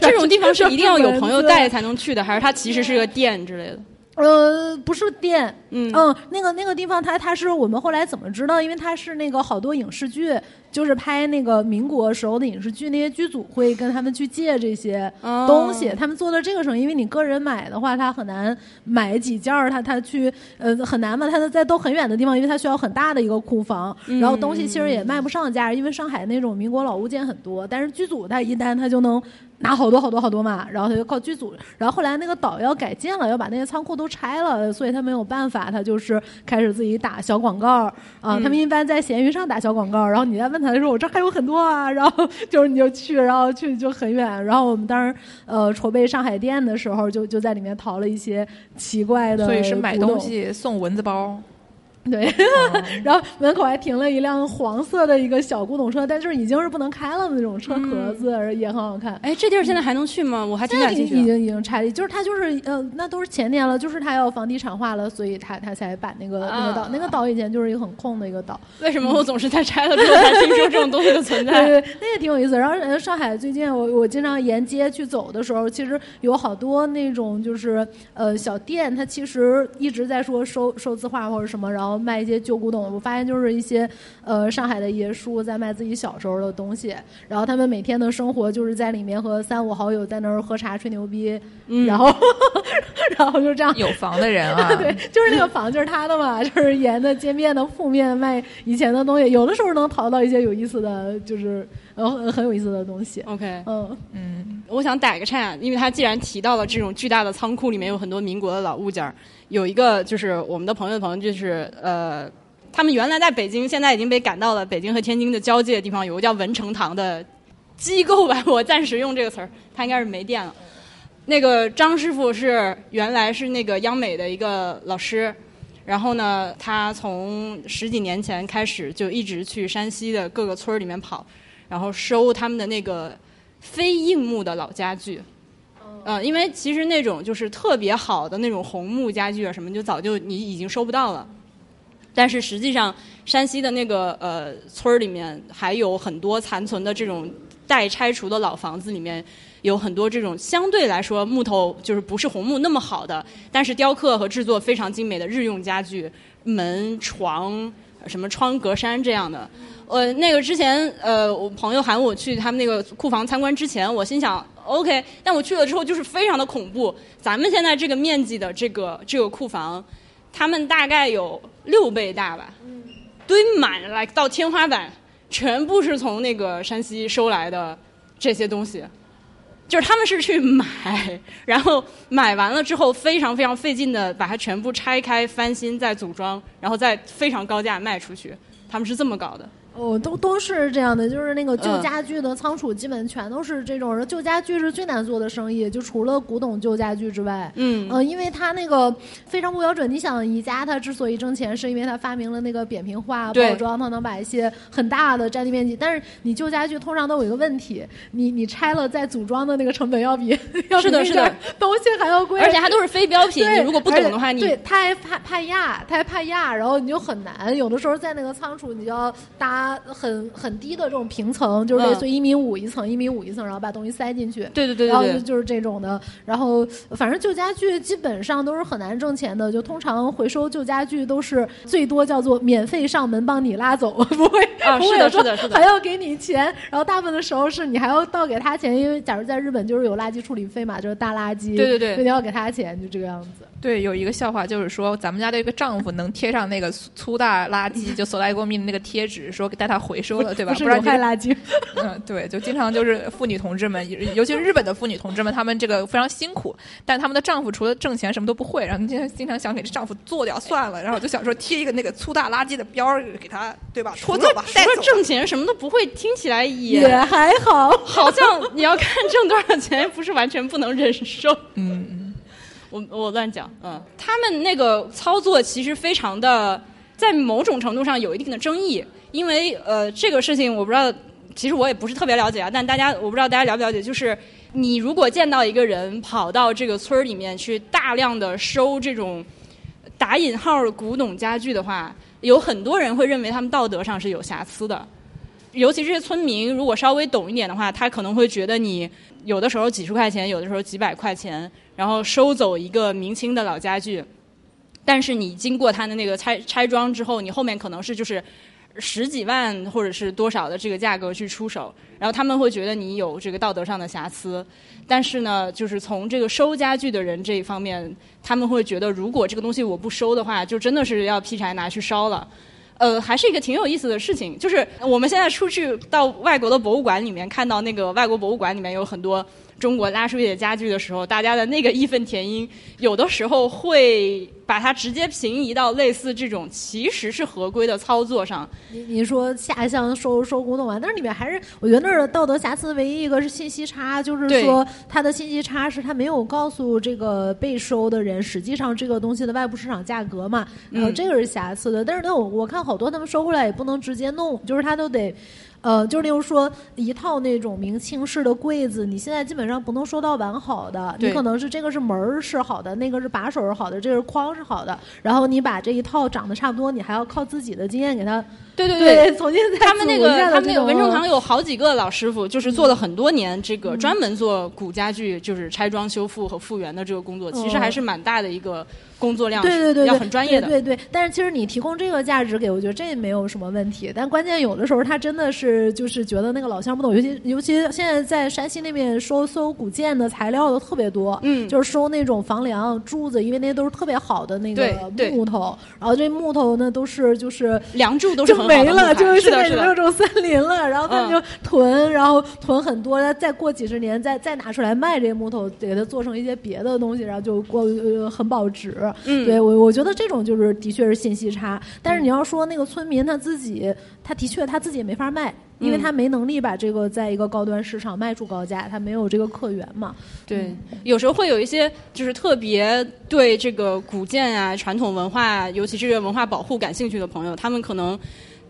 这种地方是一定要有朋友 [LAUGHS] 带才能去的，还是它其实是个店之类的？呃，不是店，嗯嗯，那个那个地方它它是我们后来怎么知道？因为它是那个好多影视剧，就是拍那个民国时候的影视剧，那些剧组会跟他们去借这些哦东西，他们做的这个生意，因为你个人买的话，他很难买几件儿，他他去呃很难嘛，他在都很远的地方，因为他需要很大的一个库房，然后东西其实也卖不上价，因为上海那种民国老物件很多，但是剧组他一单他就能。拿好多好多好多嘛，然后他就靠剧组，然后后来那个岛要改建了，要把那些仓库都拆了，所以他没有办法，他就是开始自己打小广告啊、他们一般在闲鱼上打小广告，然后你再问他，的时候我这还有很多啊，[LAUGHS] 然后就是你就去，然后去就很远，然后我们当时呃筹备上海店的时候，就就在里面淘了一些奇怪的，所以是买东。西送蚊子包。对，[LAUGHS] 然后门口还停了一辆黄色的一个小古董车，但就是已经是不能开了的那种车壳子，也很好看。哎，这地儿现在还能去吗？我还挺感兴趣。已经已经拆了，就是他就是呃，那都是前年了，就是他要房地产化了，所以他他才把那个那个岛，啊那个岛以前就是一个很空的一个岛，为什么我总是在拆了之后才听说这种东西的存在？[LAUGHS] 对对，那也挺有意思。然后呃上海最近我我经常沿街去走的时候，其实有好多那种就是呃小店，它其实一直在说收收字画或者什么，然后卖一些旧古董。我发现就是一些呃上海的爷叔在卖自己小时候的东西，然后他们每天的生活就是在里面和三五好友在那儿喝茶吹牛逼，嗯然后 [LAUGHS] 然后就这样有房的人啊，[LAUGHS] 对，就是那个房就是他的嘛，就是沿着街面的铺面卖以前的东西，有的时候能淘到一些有意思的，就是呃很很有意思的东西。OK，嗯，嗯，我想打个岔，因为他既然提到了这种巨大的仓库里面有很多民国的老物件儿，有一个就是我们的朋友的朋友，就是呃，他们原来在北京，现在已经被赶到了北京和天津的交界的地方，有个叫文成堂的机构吧，[LAUGHS] 我暂时用这个词儿，他应该是没电了。那个张师傅是原来是那个央美的一个老师，然后呢，他从十几年前开始就一直去山西的各个村儿里面跑，然后收他们的那个非硬木的老家具。呃，因为其实那种就是特别好的那种红木家具啊什么，就早就你已经收不到了。但是实际上，山西的那个呃村儿里面还有很多残存的这种待拆除的老房子，里面有很多这种相对来说木头就是不是红木那么好的，但是雕刻和制作非常精美的日用家具，门、床、什么窗、格栅这样的。呃，那个之前呃，我朋友喊我去他们那个库房参观之前，我心想 OK，但我去了之后就是非常的恐怖。咱们现在这个面积的这个这个库房，他们大概有六倍大吧，堆满来到天花板，全部是从那个山西收来的这些东西。就是他们是去买，然后买完了之后非常非常费劲的把它全部拆开翻新再组装，然后再非常高价卖出去。他们是这么搞的。哦，都都是这样的，就是那个旧嗯家具的仓储基本全都是这种人。旧家具是最难做的生意，就除了古董旧家具之外，嗯呃，因为它那个非常不标准。你想，宜家它之所以挣钱，是因为它发明了那个扁平化包装，它能把一些很大的占地面积。但是你旧家具通常都有一个问题，你你拆了再组装的那个成本要比 [LAUGHS] 要是的是的东西还要贵，而且它都是非标品，你如果不懂的话，你对，它还怕怕压，它还怕压，然后你就很难。有的时候在那个仓储，你就要搭很很低的这种平层，就是类似于一米五一层、一米五一层，然后把东西塞进去。对对对然后对对，就就是这种的，然后反正旧家具基本上都是很难挣钱的，就通常回收旧家具都是最多叫做免费上门帮你拉走，[LAUGHS] 不会啊是的不会说还要给你钱，然后大部分的时候是你还要倒给他钱，因为假如在日本就是有垃圾处理费嘛，就是大垃圾，对对对所以你要给他钱，就这个样子。对，有一个笑话，就是说咱们家的一个丈夫能贴上那个粗粗大垃圾，[LAUGHS] 就所来过密的那个贴纸，说给带他回收了，对吧？不是不然这个有害垃圾。[LAUGHS] 嗯，对，就经常就是妇女同志们，尤其是日本的妇女同志们，她们这个非常辛苦，但她们的丈夫除了挣钱什么都不会，然后经常经常想给这丈夫做掉算了，然后就想说贴一个那个粗大垃圾的标儿给他，对吧？拖走吧，带走吧。除了挣钱什么都不会，听起来也也还好，好像你要看挣多少钱，不是完全不能忍受。嗯嗯。我我乱讲，嗯，他们那个操作其实非常的，在某种程度上有一定的争议，因为呃，这个事情我不知道，其实我也不是特别了解啊，但大家我不知道大家了不了解，就是你如果见到一个人跑到这个村儿里面去大量的收这种打引号的古董家具的话，有很多人会认为他们道德上是有瑕疵的。尤其这些村民，如果稍微懂一点的话，他可能会觉得你有的时候几十块钱，有的时候几百块钱，然后收走一个明清的老家具，但是你经过他的那个拆拆装之后，你后面可能是就是十几万或者是多少的这个价格去出手，然后他们会觉得你有这个道德上的瑕疵。但是呢，就是从这个收家具的人这一方面，他们会觉得如果这个东西我不收的话，就真的是要劈柴拿去烧了。呃，还是一个挺有意思的事情，就是我们现在出去到外国的博物馆里面，看到那个外国博物馆里面有很多中国拉出去的家具的时候，大家的那个义愤填膺，有的时候会把它直接平移到类似这种其实是合规的操作上。你你说下乡收收古董啊，但是里面还是我觉得那儿的道德瑕疵唯一一个是信息差，就是说它的信息差是他没有告诉这个被收的人，实际上这个东西的外部市场价格嘛，然后嗯这个是瑕疵的。但是呢，我我看好多他们收回来也不能直接弄，就是他都得。呃，就是例如说一套那种明清式的柜子，你现在基本上不能收到完好的，你可能是这个是门儿是好的，那个是把手是好的，这个是框是好的，然后你把这一套长得差不多，你还要靠自己的经验给它对对对，[LAUGHS] 重新他们那个他们那个文成堂有好几个老师傅，就是做了很多年这个专门做古家具，就是拆装修复和复原的这个工作，其实还是蛮大的一个工作量，对对对，要很专业的。对对对，但是其实你提供这个价值给，我觉得这也没有什么问题。但关键有的时候他真的是就是觉得那个老乡不懂，尤其尤其现在在山西那边收搜古建的材料的特别多，嗯就是收那种房梁柱子，因为那些都是特别好的那个木头，然后这木头呢都是就是梁柱都是就没了，就是现在没有这种森林了，然后他就囤，然后囤很多，再过几十年再再拿出来卖这些木头，给它做成一些别的东西，然后就过呃很保值。嗯对我我觉得这种就是的确是信息差，但是你要说那个村民他自己，他的确他自己也没法卖。因为嗯他没能力把这个在一个高端市场卖出高价，他没有这个客源嘛。对，有时候会有一些就是特别对这个古建啊、传统文化，尤其是文化保护感兴趣的朋友，他们可能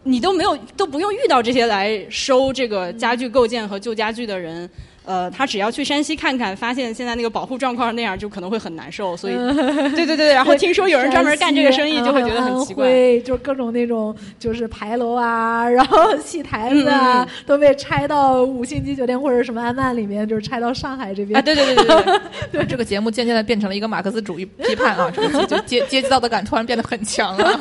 你都没有都不用遇到这些来收这个家具构件和旧家具的人，呃，他只要去山西看看，发现现在那个保护状况那样，就可能会很难受。[LAUGHS] 所以，对对对，然后 [LAUGHS] 听说有人专门干这个生意，就会觉得很奇怪。对，就各种那种就是牌楼啊，然后戏台子啊，都被拆到五星级酒店或者什么安曼里面，就是拆到上海这边。啊，对对对对对，对这个节目渐渐的变成了一个马克思主义批判啊，这个就阶阶级道德感突然变得很强了，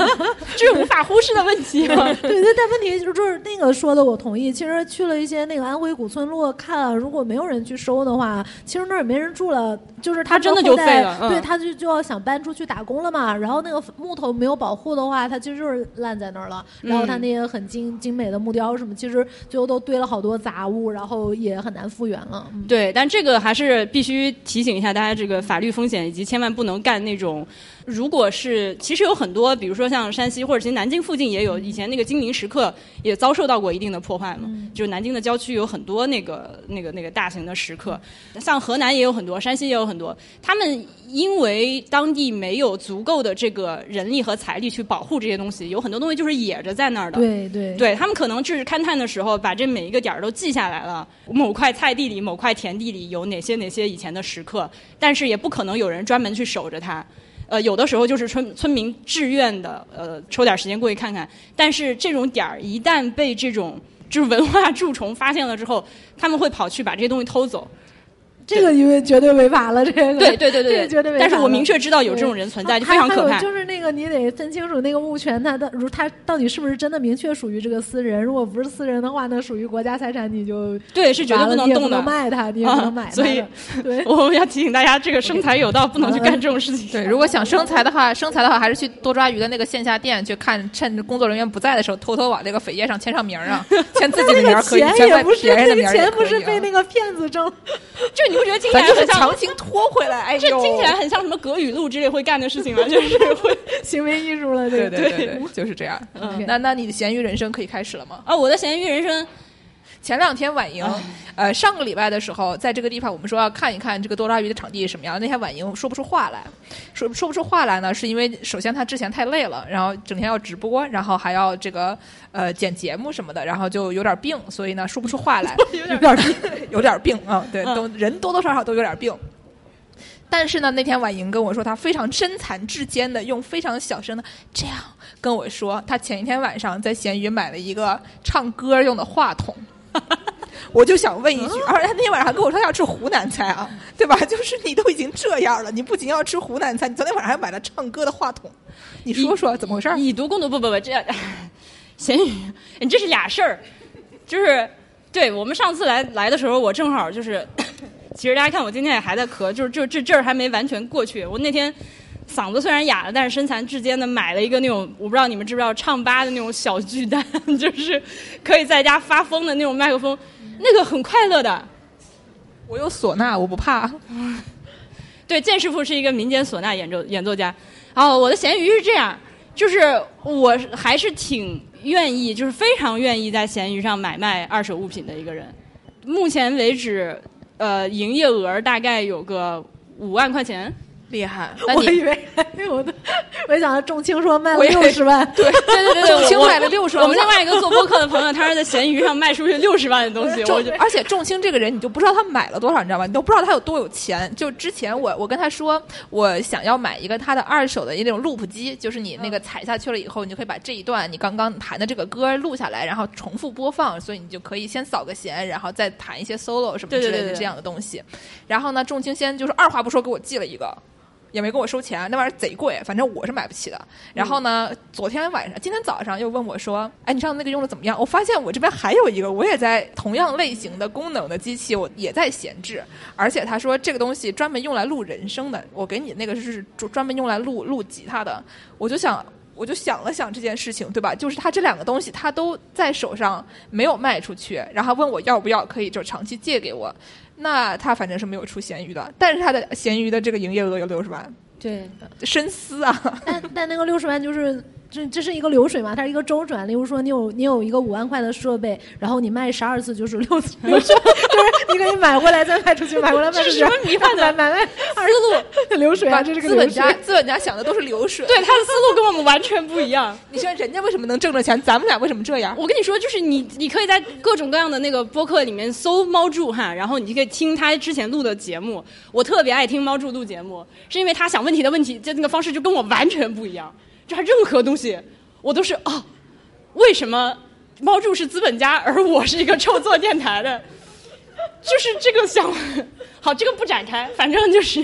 这是无法忽视的问题。对对，但问题就是那个说的我同意。其实去了一些那个安徽古村落看了，如果没有人去收的话，其实那儿也没人住了，就是他真的就废了。对，他就就要想搬出去打工了嘛。然后那个木头没有保护的话，它其实就是烂在那儿了。然后他那些很精精美的木雕什么，其实最后都堆了好多杂物，然后也很难复原了。对，但这个还是必须提醒一下大家，这个法律风险以及千万不能干那种。如果是，其实有很多，比如说像山西或者其实南京附近也有，以前那个金陵石刻也遭受到过一定的破坏嘛。就是南京的郊区有很多那个那个那个大型的石刻，像河南也有很多，山西也有很多。他们因为当地没有足够的这个人力和财力去保护这些东西，有很多东西就是野着在那儿的。对对。对他们可能就是勘探的时候把这每一个点儿都记下来了，某块菜地里、某块田地里有哪些哪些以前的石刻，但是也不可能有人专门去守着它。呃，有的时候就是村村民自愿的，呃，抽点时间过去看看。但是这种点儿一旦被这种就是文化蛀虫发现了之后，他们会跑去把这些东西偷走。这个因为绝对违法了，这个对对对对，绝对违法。但是我明确知道有这种人存在，就非常可怕。就是那个你得分清楚那个物权，它的如它到底是不是真的明确属于这个私人。如果不是私人的话，那属于国家财产，你就对是绝对不能动的，卖它，你也不能买。所以，对，[LAUGHS] 我们要提醒大家，这个生财有道，不能去干这种事情。对，如果想生财的话，生财的话还是去多抓鱼的那个线下店去看，趁工作人员不在的时候，偷偷往那个扉页上签上名啊，签自己的名可以，签别人的名钱不是被那个骗子挣，就你不觉得听起来很像？强行拖回来，哎，这听起来很像什么葛雨露之类会干的事情吗？[LAUGHS] 就是会行为艺术了，对对对，就是这样。那那你的咸鱼人生可以开始了吗？啊，我的咸鱼人生。前两天婉莹，呃，上个礼拜的时候，在这个地方，我们说要看一看这个多抓鱼的场地是什么样。那天婉莹说不出话来，说说不出话来呢，是因为首先她之前太累了，然后整天要直播，然后还要这个呃剪节目什么的，然后就有点病，所以呢说不出话来，[LAUGHS] 有点病，[LAUGHS] 有点病啊，对，都人多多少少都有点病。但是呢，那天婉莹跟我说，她非常身残志坚的用非常小声的这样跟我说，她前一天晚上在闲鱼买了一个唱歌用的话筒。[LAUGHS] 我就想问一句，而且他那天晚上还跟我说要吃湖南菜啊，对吧？[LAUGHS] 就是你都已经这样了，你不仅要吃湖南菜，你昨天晚上还买了唱歌的话筒，你说说怎么回事？以毒攻毒，不不不，这样 [LAUGHS] 咸鱼，你这是俩事儿，就是对我们上次来来的时候，我正好就是。[COUGHS] 其实大家看，我今天也还在咳，就是就这这儿还没完全过去。我那天嗓子虽然哑了，但是身残志坚的买了一个那种，我不知道你们知不知道唱吧的那种小巨蛋，[LAUGHS] 就是可以在家发疯的那种麦克风，那个很快乐的。我有唢呐，我不怕。对，剑师傅是一个民间唢呐演奏演奏家。哦我的咸鱼是这样，就是我还是挺愿意，就是非常愿意在闲鱼上买卖二手物品的一个人。目前为止。呃，营业额大概有个五万块钱。厉害！[LAUGHS] 我以为我的，没想到仲青说卖了六十万，对对对对，仲 [LAUGHS] 青卖了六十万。我们另外一个做播客的朋友，他是在闲鱼上卖出去六十万的东西。[LAUGHS] 我而且仲青这个人，你就不知道他买了多少，你知道吧？你都不知道他有多有钱。就之前我我跟他说，我想要买一个他的二手的那种 loop 机，就是你那个踩下去了以后，你就可以把这一段你刚刚弹的这个歌录下来，然后重复播放，所以你就可以先扫个弦，然后再弹一些 solo 什么之类的这样的东西。然后呢，仲青先就是二话不说给我寄了一个。也没跟我收钱，那玩意儿贼贵，反正我是买不起的。然后呢，昨天晚上、今天早上又问我说：“哎，你上次那个用的怎么样？”我发现我这边还有一个，我也在同样类型的功能的机器，我也在闲置。而且他说这个东西专门用来录人声的，我给你那个是专门用来录录吉他的。我就想，我就想了想这件事情，对吧？就是他这两个东西他都在手上没有卖出去，然后问我要不要，可以就长期借给我。那他反正是没有出咸鱼的，但是他的咸鱼的这个营业额有六十万，对，深思啊。但但那个六十万就是这这是一个流水嘛，它是一个周转。例如说，你有你有一个五万块的设备，然后你卖十二次就是六次就是你可以买回来再卖出去，买回来卖出去。什么迷幻的买买卖思 [LAUGHS] 路？流水啊，这是个资本家，资本家想的都是流水。对，他的思路跟我们完全不一样。[LAUGHS] 你说人家为什么能挣着钱，咱们俩为什么这样？我跟你说，就是你，你可以在各种各样的那个播客里面搜猫柱哈，然后你就可以听他之前录的节目。我特别爱听猫柱录节目，是因为他想问题的问题，就那个方式就跟我完全不一样。这任何东西，我都是哦，为什么猫柱是资本家，而我是一个臭做电台的？就是这个想，[LAUGHS] 好，这个不展开，反正就是。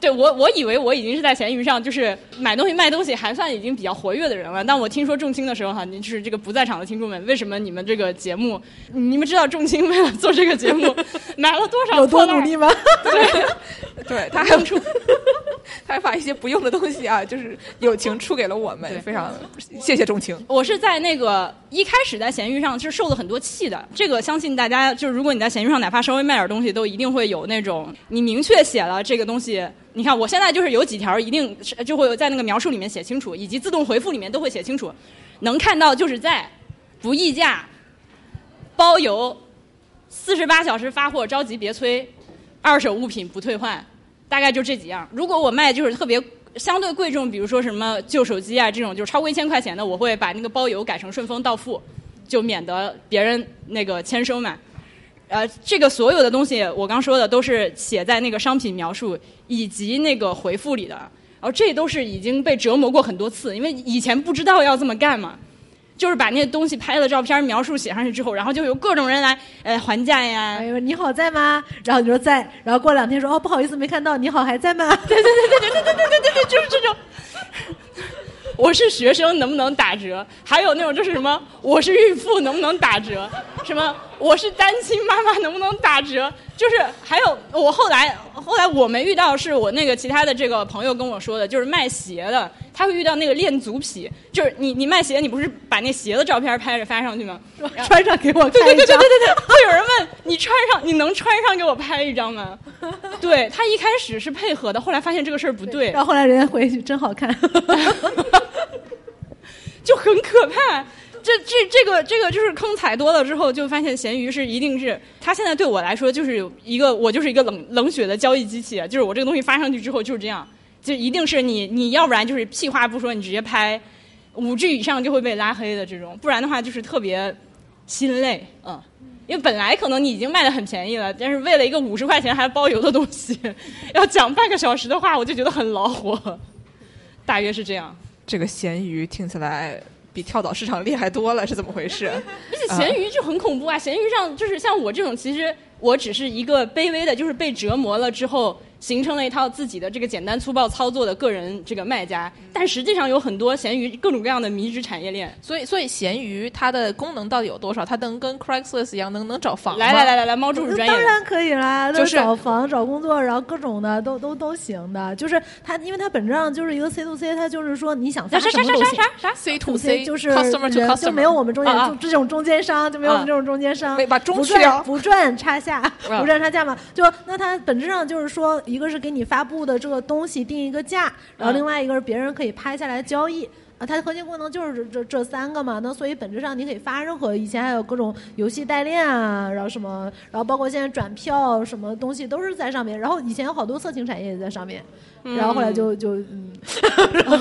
对我，我以为我已经是在闲鱼上，就是买东西卖东西还算已经比较活跃的人了。但我听说重青的时候，哈，您就是这个不在场的听众们，为什么你们这个节目，你们知道重青为了做这个节目 [LAUGHS] 买了多少？有多努力吗？[LAUGHS] [LAUGHS] 对，对他还出，他还把一些不用的东西啊，就是友情出给了我们，非常谢谢重青。我是在那个一开始在闲鱼上是受了很多气的，这个相信大家就是如果你在闲鱼上哪怕稍微卖点东西，都一定会有那种你明确写了这个东西。你看，我现在就是有几条一定就会在那个描述里面写清楚，以及自动回复里面都会写清楚，能看到就是在不议价、包邮、四十八小时发货、着急别催、二手物品不退换，大概就这几样。如果我卖就是特别相对贵重，比如说什么旧手机啊这种，就是超过一千块钱的，我会把那个包邮改成顺丰到付，就免得别人那个签收嘛。呃，这个所有的东西，我刚说的都是写在那个商品描述以及那个回复里的，然后这都是已经被折磨过很多次，因为以前不知道要这么干嘛，就是把那些东西拍了照片描述写上去之后，然后就有各种人来呃还价呀。哎呦，你好在吗？然后你说在，然后过两天说哦不好意思没看到，你好还在吗？[LAUGHS] 对对对对对对对对对对，就是这种。[LAUGHS] 我是学生，能不能打折？还有那种就是什么，我是孕妇，能不能打折？什么，我是单亲妈妈，能不能打折？[LAUGHS] 就是还有我后来后来我没遇到，是我那个其他的这个朋友跟我说的，就是卖鞋的，他会遇到那个恋足癖，就是你你卖鞋，你不是把那鞋的照片拍着发上去吗？穿上给我看对对对对对对对，会有人问你穿上，你能穿上给我拍一张吗？对他一开始是配合的，后来发现这个事儿不对，然后后来人家回去真好看，就很可怕。这这这个这个就是坑踩多了之后，就发现闲鱼是一定是它现在对我来说就是一个我就是一个冷冷血的交易机器，就是我这个东西发上去之后就是这样，就一定是你你要不然就是屁话不说，你直接拍五 G 以上就会被拉黑的这种，不然的话就是特别心累，嗯。因为本来可能你已经卖的很便宜了，但是为了一个五十块钱还包邮的东西，[LAUGHS] 要讲半个小时的话，我就觉得很恼火。大约是这样。这个咸鱼听起来比跳蚤市场厉害多了，是怎么回事？[LAUGHS] 而且咸鱼就很恐怖啊！闲鱼上就是像我这种，其实我只是一个卑微的，就是被折磨了之后，形成了一套自己的这个简单粗暴操作的个人这个卖家。但实际上有很多闲鱼各种各样的迷之产业链。所以，所以闲鱼它的功能到底有多少？它能跟 Craigslist 一样，能能找房吗？来来来来来，猫柱是专业。当然可以啦，就是找房、找工作，然后各种的都都都行的。就是它，因为它本质上就是一个 C to C，它就是说你想发啥啥啥什么都行。啥啥啥？C to C 就是 customer to customer，就没有我们中间这种中间商，就没有我们啊这种中间商，没把中不去掉赚不赚差价，[LAUGHS] 啊不赚差价嘛。就那它本质上就是说，一个是给你发布的这个东西定一个价，然后嗯另外一个是别人可以拍下来交易。啊，它的核心功能就是这这这三个嘛，那所以本质上你可以发任何，以前还有各种游戏代练啊，然后什么，然后包括现在转票什么东西都是在上面，然后以前有好多色情产业也在上面，然后后来就就嗯，然后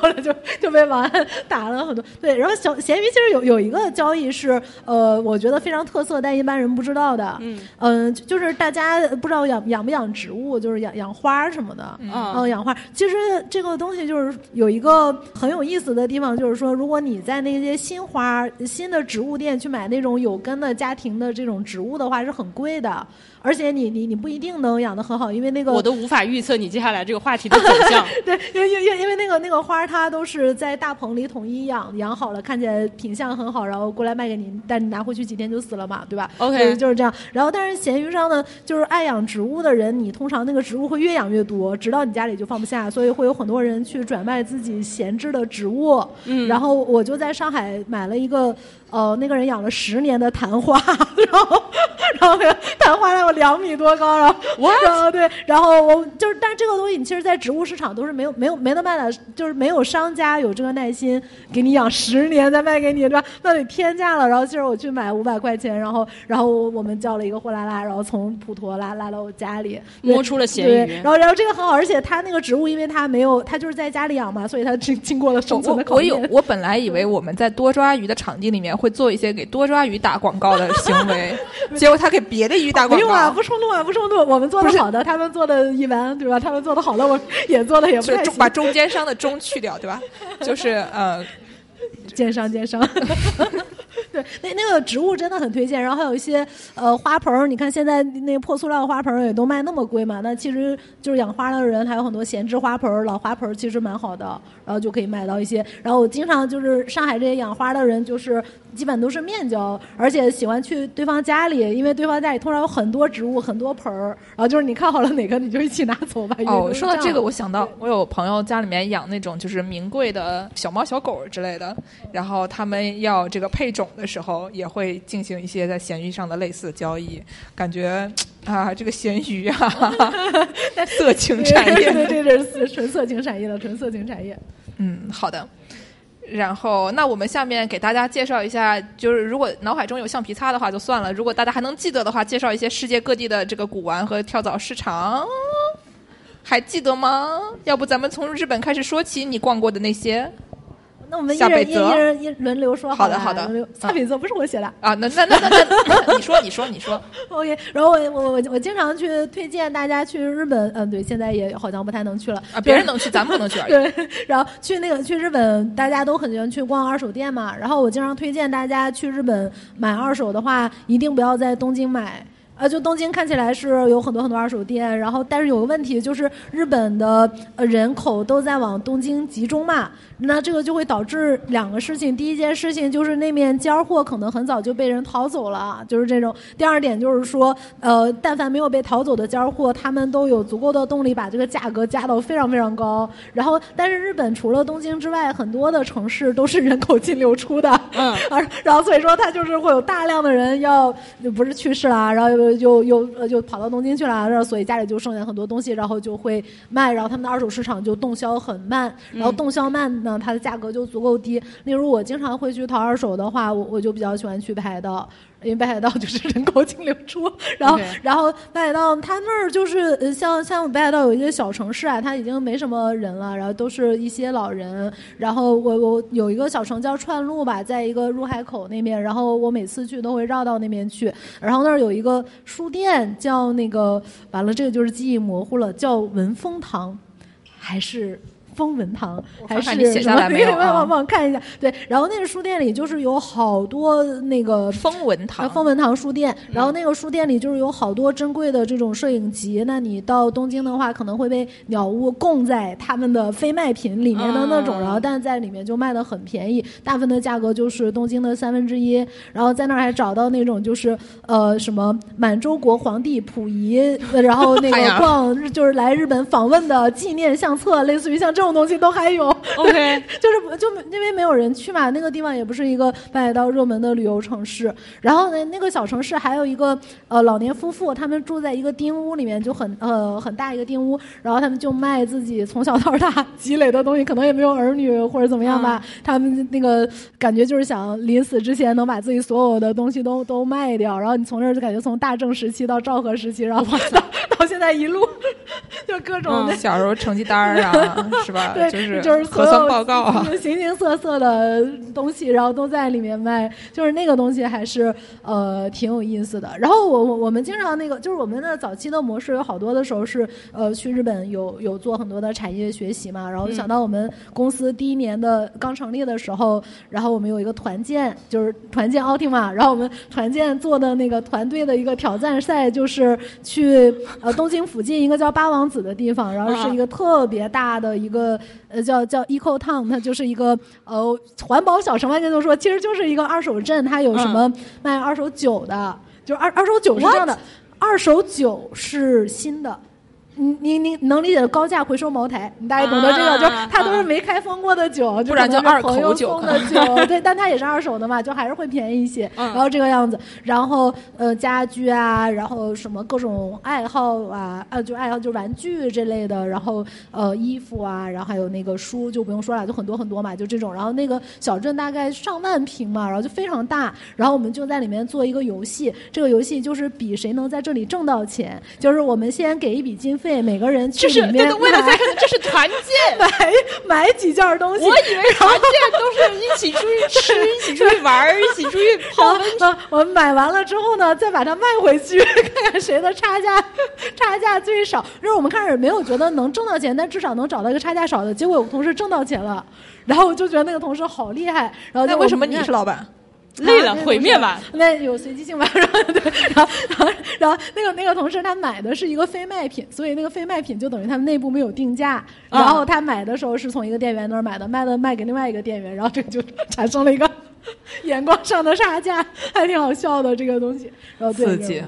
后来就 [LAUGHS] 就被保安打了很多。对，然后小咸鱼其实有有一个交易是呃，我觉得非常特色，但一般人不知道的。嗯嗯、就是大家不知道养养不养植物，就是养养花什么的。嗯嗯，养花。其实这个东西就是有一个很有意思的地方，就是说，如果你在那些新花、新的植物店去买那种有根的家庭的这种植物的话，是很贵的，而且你你你不一定能养得很好，因为那个我都无法预测你接下来这个话题的走向。[LAUGHS] 对，因为因为因为那个那个花它都是在大棚里统一养养好了，看起来品相很好，然后过来卖给您，但你拿回去几天就死了嘛，对吧 OK 对就是这样。然后但是闲鱼上呢，就是爱养植物的人，你通常那个植物会越养越多，直到你家里就放不下，所以会有很多人去转卖自己闲置的植物。嗯然后我就在上海买了一个呃，那个人养了十年的昙花，[LAUGHS] 然后然后那个昙花有两米多高，然后然后对，然后我就是，但是这个东西你其实，在植物市场都是没有没有没得卖的，就是没有商家有这个耐心给你养十年再卖给你，对吧？那得天价了。然后其实我去买五百块钱，然后然后我们叫了一个货拉拉，然后从普陀拉拉到我家里，对摸出了咸对鱼，然后然后这个很好，而且它那个植物，因为它没有，它就是在家里养嘛，所以它经经过了生存的我我考验。有，我本来以为我们在多抓鱼的场地里面会做一些给多抓鱼打广告的行为，[LAUGHS] 结果他给别的鱼打广告不用啊，告不，冲突啊，不冲突。我们做的好的，他们做的一般，对吧？他们做的好的，我也做的也不太把中间商的中去掉，对吧？[LAUGHS] 就是呃，奸商奸商。[LAUGHS] 对，那那个植物真的很推荐，然后还有一些呃花盆儿，你看现在那个破塑料花盆儿也都卖那么贵嘛，那其实就是养花的人还有很多闲置花盆儿、老花盆儿，其实蛮好的，然后就可以买到一些。然后我经常就是上海这些养花的人，就是基本都是面交，而且喜欢去对方家里，因为对方家里通常有很多植物、很多盆儿，然后就是你看好了哪个你就一起拿走吧。哦，说到这个，我想到我有朋友家里面养那种就是名贵的小猫小狗之类的，然后他们要这个配种的时候，也会进行一些在闲鱼上的类似交易，感觉 [TSK] 啊，这个咸鱼啊，色情产业，对对对，这是纯色情产业了，纯色情产业。嗯，好的。然后，那我们下面给大家介绍一下，就是如果脑海中有橡皮擦的话就算了，如果大家还能记得的话，介绍一些世界各地的这个古玩和跳蚤市场，还记得吗？要不咱们从日本开始说起，你逛过的那些那我们一人一一人一轮流说了好的好的轮流下辈子不是我写的。啊？那那那那那，那你说你说你说，[LAUGHS] OK，然后我我我我经常去推荐大家去日本，嗯，对，现在也好像不太能去了啊，别人能去，咱们不能去而已。[LAUGHS] 对，然后去那个去日本，大家都很喜欢去逛二手店嘛。然后我经常推荐大家去日本买二手的话，一定不要在东京买。呃，就东京看起来是有很多很多二手店，然后但是有个问题就是日本的呃人口都在往东京集中嘛，那这个就会导致两个事情。第一件事情就是那面尖儿货可能很早就被人淘走了，就是这种。第二点就是说，呃，但凡没有被淘走的尖儿货，他们都有足够的动力把这个价格加到非常非常高。然后，但是日本除了东京之外，很多的城市都是人口净流出的，嗯，[LAUGHS] 而然后所以说它就是会有大量的人要不是去世啦，然后又又又呃就跑到东京去了，然后所以家里就剩下很多东西，然后就会卖，然后他们的二手市场就动销很慢，然后动销慢呢，它的价格就足够低。例如我经常会去淘二手的话，我我就比较喜欢去北海道。因为北海道就是人口净流出，然后然后北海道它那儿就是呃像像北海道有一些小城市啊，它已经没什么人了，然后都是一些老人。然后我我有一个小城叫串路吧，在一个入海口那边，然后我每次去都会绕到那边去。然后那儿有一个书店叫那个，完了这个就是记忆模糊了，叫文风堂，还是？风文堂还是什么帮帮帮我看一下。对，然后那个书店里就是有好多那个风文呃，堂，风文堂书店，然后那个书店里就是有好多珍贵的这种摄影集。那你到东京的话，可能会被鸟屋供在他们的非卖品里面的那种，嗯然后但是在里面就卖的很便宜，大部分的价格就是东京的三分之一。然后在那儿还找到那种就是呃什么满洲国皇帝溥仪，呃然后那个逛就是来日本访问的纪念相册，类似于像这种东西都还有。OK，[LAUGHS] 就是就因为没有人去嘛，那个地方也不是一个北海道热门的旅游城市。然后呢，那个小城市还有一个呃老年夫妇，他们住在一个丁屋里面，就很呃很大一个丁屋，然后他们就卖自己从小到大 [LAUGHS] 积累的东西，可能也没有儿女或者怎么样吧。他们那个感觉就是想临死之前能把自己所有的东西都都卖掉，然后你从这儿就感觉从大正时期到昭和时期，然后到 [LAUGHS] 到现在一路就各种那小时候成绩单儿啊，是吧？[LAUGHS] 对，就是就是所核酸有报告啊，形形色色的东西，然后都在里面卖，就是那个东西还是呃挺有意思的。然后我我我们经常那个，就是我们的早期的模式有好多的时候是呃去日本有有做很多的产业学习嘛，然后想到我们公司第一年的刚成立的时候，然后我们有一个团建，就是团建奥汀嘛，然后我们团建做的那个团队的一个挑战赛就是去呃东京附近一个叫八王子的地方，然后是一个特别大的一个呃叫叫 Eco Town，它就是一个呃环保小城外界都说其实就是一个二手镇，它有什么卖二手酒的，就是二二手酒是这样的，二手酒是新的。你你你能理解的高价回收茅台，你大概懂得这个，啊就是它都是没开封过的酒，不然就是二口朋友酒可送的酒，对，但它也是二手的嘛，就还是会便宜一些。嗯然后这个样子，然后呃家居啊，然后什么各种爱好啊，呃就爱好就玩具这类的，然后呃衣服啊，然后还有那个书就不用说了，就很多很多嘛，就这种。然后那个小镇大概上万平嘛，然后就非常大，然后我们就在里面做一个游戏，这个游戏就是比谁能在这里挣到钱，就是我们先给一笔经费，每个人去这是为了这是团建。[LAUGHS] 买买几件东西。我以为团建都是一起出去吃，一起出去玩，一起出去泡温泉。呃，我们买完了之后呢，再把它卖回去，[LAUGHS] 看看谁的差价差价最少。就是我们开始没有觉得能挣到钱，但至少能找到一个差价少的。结果有个同事挣到钱了，然后我就觉得那个同事好厉害。然后就那为什么你是老板？累了啊毁灭吧？那有随机性吧，然后对，然后然后然后那个那个同事他买的是一个非卖品，所以那个非卖品就等于他们内部没有定价，然后他买的时候是从一个店员那儿买的，卖的卖给另外一个店员，然后这个就产生了一个 [LAUGHS] 眼光上的差价，还挺好笑的这个东西，然后对刺激。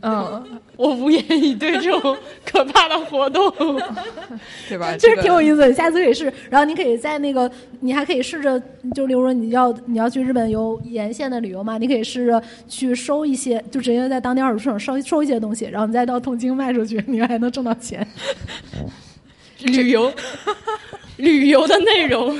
嗯，我无言以对这种可怕的活动。[LAUGHS] 对吧？这是挺有意思的，下次可以试。然后你可以在那个，你还可以试着，就例如说你要你要去日本游沿线的旅游嘛，你可以试着去收一些，就直接在当地二手市场收收一些东西，然后你再到东京卖出去，你还能挣到钱。旅游，旅游的内容，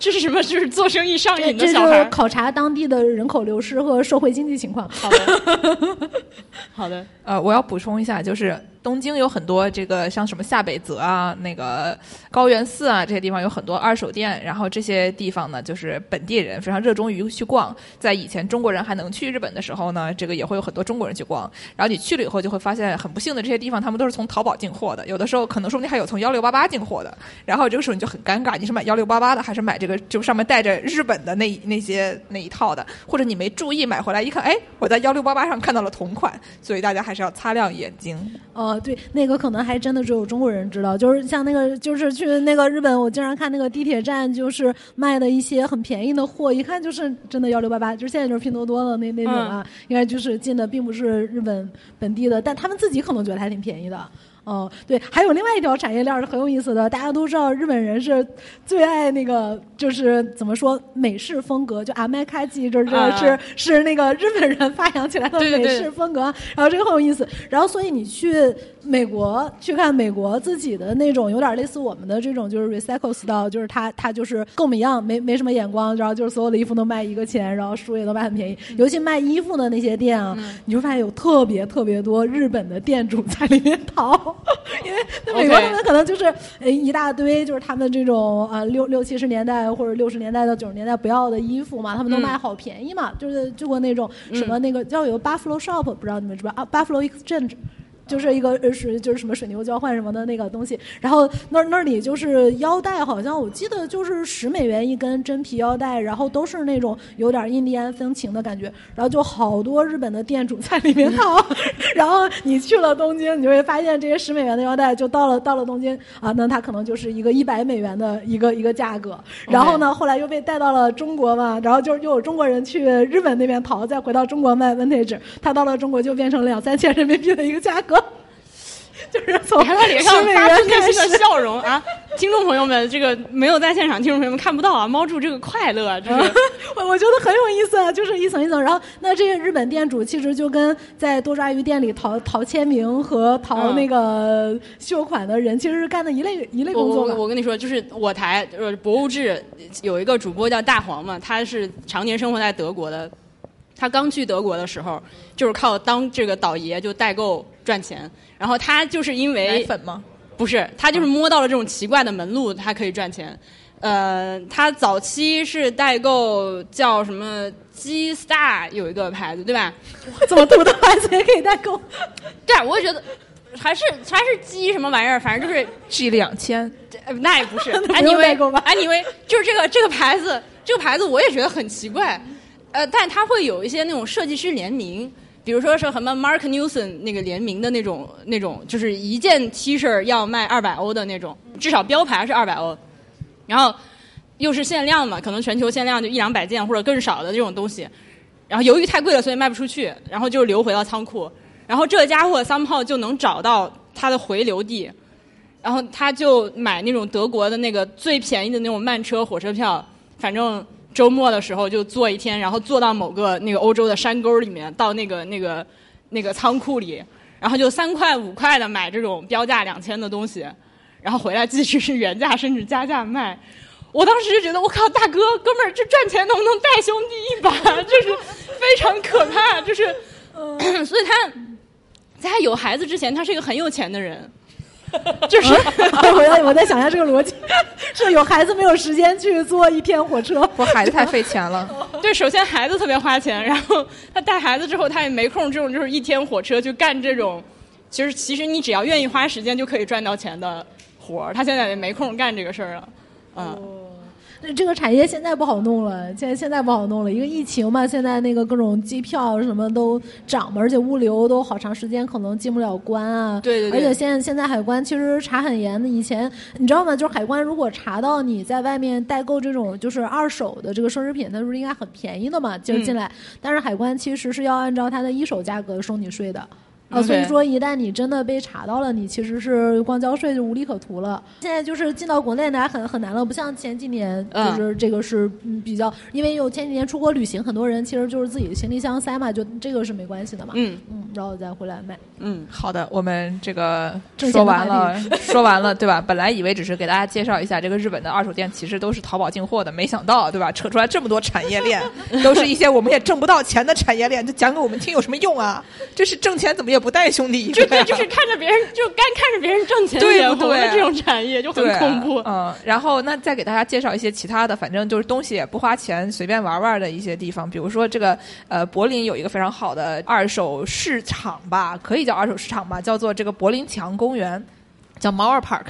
这是什么？就是做生意上瘾的这就是小孩。考察当地的人口流失和社会经济情况。好的，[LAUGHS] 好的。呃，我要补充一下，就是东京有很多这个像什么下北泽啊、那个高原寺啊这些地方有很多二手店，然后这些地方呢，就是本地人非常热衷于去逛。在以前中国人还能去日本的时候呢，这个也会有很多中国人去逛。然后你去了以后，就会发现很不幸的这些地方，他们都是从淘宝进货的，有的时候可能说不定还有从幺六八八进货的。然后这个时候你就很尴尬，你是买幺六八八的，还是买这个就上面带着日本的那那些那一套的？或者你没注意买回来一看，哎，我在幺六八八上看到了同款，所以大家还是要擦亮眼睛。呃，对，那个可能还真的只有中国人知道，就是像那个，就是去那个日本，我经常看那个地铁站，就是卖的一些很便宜的货，一看就是真的幺六八八，就是现在就是拼多多的那那种啊，应该就是进的并不是日本本地的，但他们自己可能觉得还挺便宜的。哦、对，还有另外一条产业链是很有意思的。大家都知道，日本人是最爱那个，就是怎么说美式风格，就阿麦卡基，就是、啊是是那个日本人发扬起来的美对对对式风格。然后这个很有意思。然后所以你去美国去看美国自己的那种，有点类似我们的这种，就是 recycle style，就是他他就是跟我们一样，没没什么眼光，然后就是所有的衣服都卖一个钱，然后书也都卖很便宜。尤其卖衣服的那些店啊，你就发现有特别特别多日本的店主在里面淘，[LAUGHS] 因为那美国他们可能就是呃一大堆，就是他们这种呃六六七十年代或者六十年代到九十年代不要的衣服嘛，他们都嗯卖好便宜嘛，就是就过那种什么那个叫有 Buffalo Shop，不知道你们知不知道啊？Buffalo Exchange。就是一个呃是就是什么水牛交换什么的那个东西，然后那那里就是腰带，好像我记得就是十美元一根真皮腰带，然后都是那种有点印第安风情的感觉，然后就好多日本的店主在里面淘，[LAUGHS] 然后你去了东京，你就会发现这些十美元的腰带就到了到了东京啊，那它可能就是一个一百美元的一个一个价格，然后呢后来又被带到了中国嘛，然后就又有中国人去日本那边淘，再回到中国卖 vintage，它到了中国就变成两三千人民币的一个价格。[LAUGHS] 就是从他脸上10美发出内心的笑容啊！听众朋友们，这个没有在现场，听众朋友们看不到啊，猫住这个快乐，[LAUGHS] 我我觉得很有意思啊，就是一层一层。然后，那这个日本店主其实就跟在多抓鱼店里淘淘签名和淘嗯那个秀款的人，其实是干的一类一类工作嘛。我我跟你说，就是我台呃博物志有一个主播叫大黄嘛，他是常年生活在德国的。他刚去德国的时候，就是靠当这个倒爷就代购赚钱。然后他就是因为奶为粉吗？不是，他就是摸到了这种奇怪的门路，他可以赚钱。呃，他早期是代购叫什么 G Star 有一个牌子，对吧？这么土的牌子也可以代购，对啊，我也觉得还是还是 G 什么玩意儿，反正就是 G 两千，呃，那也不是 [LAUGHS] 那不用代购吧，anyway，就是这个这个牌子，这个牌子我也觉得很奇怪，呃，但它会有一些那种设计师联名，比如说是什么 Mark Newson 那个联名的那种那种，就是一件 T 恤要卖二百欧的那种，至少标牌是二百欧，然后又是限量嘛，可能全球限量就一两百件或者更少的这种东西，然后由于太贵了，所以卖不出去，然后就流回到仓库。然后这家伙 somehow 就能找到他的回流地，然后他就买那种德国的那个最便宜的那种慢车火车票，反正周末的时候就坐一天，然后坐到某个那个欧洲的山沟里面，到那个那个那个仓库里，然后就三块五块的买这种标价两千的东西，然后回来继续是原价甚至加价卖。我当时就觉得，我靠，大哥，哥们儿，这赚钱能不能带兄弟一把？就是非常可怕，就是，[LAUGHS] 所以他在他有孩子之前，他是一个很有钱的人，[LAUGHS] 就是 [LAUGHS] 我在我在想一下这个逻辑，是有孩子没有时间去坐一天火车，不，孩子太费钱了。[LAUGHS] 对，首先孩子特别花钱，然后他带孩子之后，他也没空这种就是一天火车去干这种，其实其实你只要愿意花时间就可以赚到钱的活儿，他现在也没空干这个事儿了，嗯。那这个产业现在不好弄了，现在现在不好弄了，一个疫情嘛，现在那个各种机票什么都涨嘛，而且物流都好长时间可能进不了关啊。对对对。而且现在现在海关其实查很严的，以前你知道吗？就是海关如果查到你在外面代购这种就是二手的这个奢侈品，它不是应该很便宜的嘛？就是进来，但是海关其实是要按照它的一手价格收你税的。啊，所以说一旦你真的被查到了，你其实是光交税就无利可图了。现在就是进到国内来，很很难了，不像前几年，就是这个是比较，因为有前几年出国旅行，很多人其实就是自己的行李箱塞嘛，就这个是没关系的嘛。嗯嗯，然后再回来卖。嗯，好的，我们这个说完了，说完了，对吧？本来以为只是给大家介绍一下这个日本的二手店，其实都是淘宝进货的，没想到，对吧？扯出来这么多产业链，都是一些我们也挣不到钱的产业链，这讲给我们听有什么用啊？这是挣钱怎么也不带兄弟。就对就是看着别人，就干看着别人挣钱对不对？这种产业就很恐怖。嗯，然后那再给大家介绍一些其他的，反正就是东西也不花钱，随便玩玩的一些地方。比如说这个呃，柏林有一个非常好的二手市场吧，可以叫二手市场吧，叫做这个柏林墙公园。叫 Mauer Park，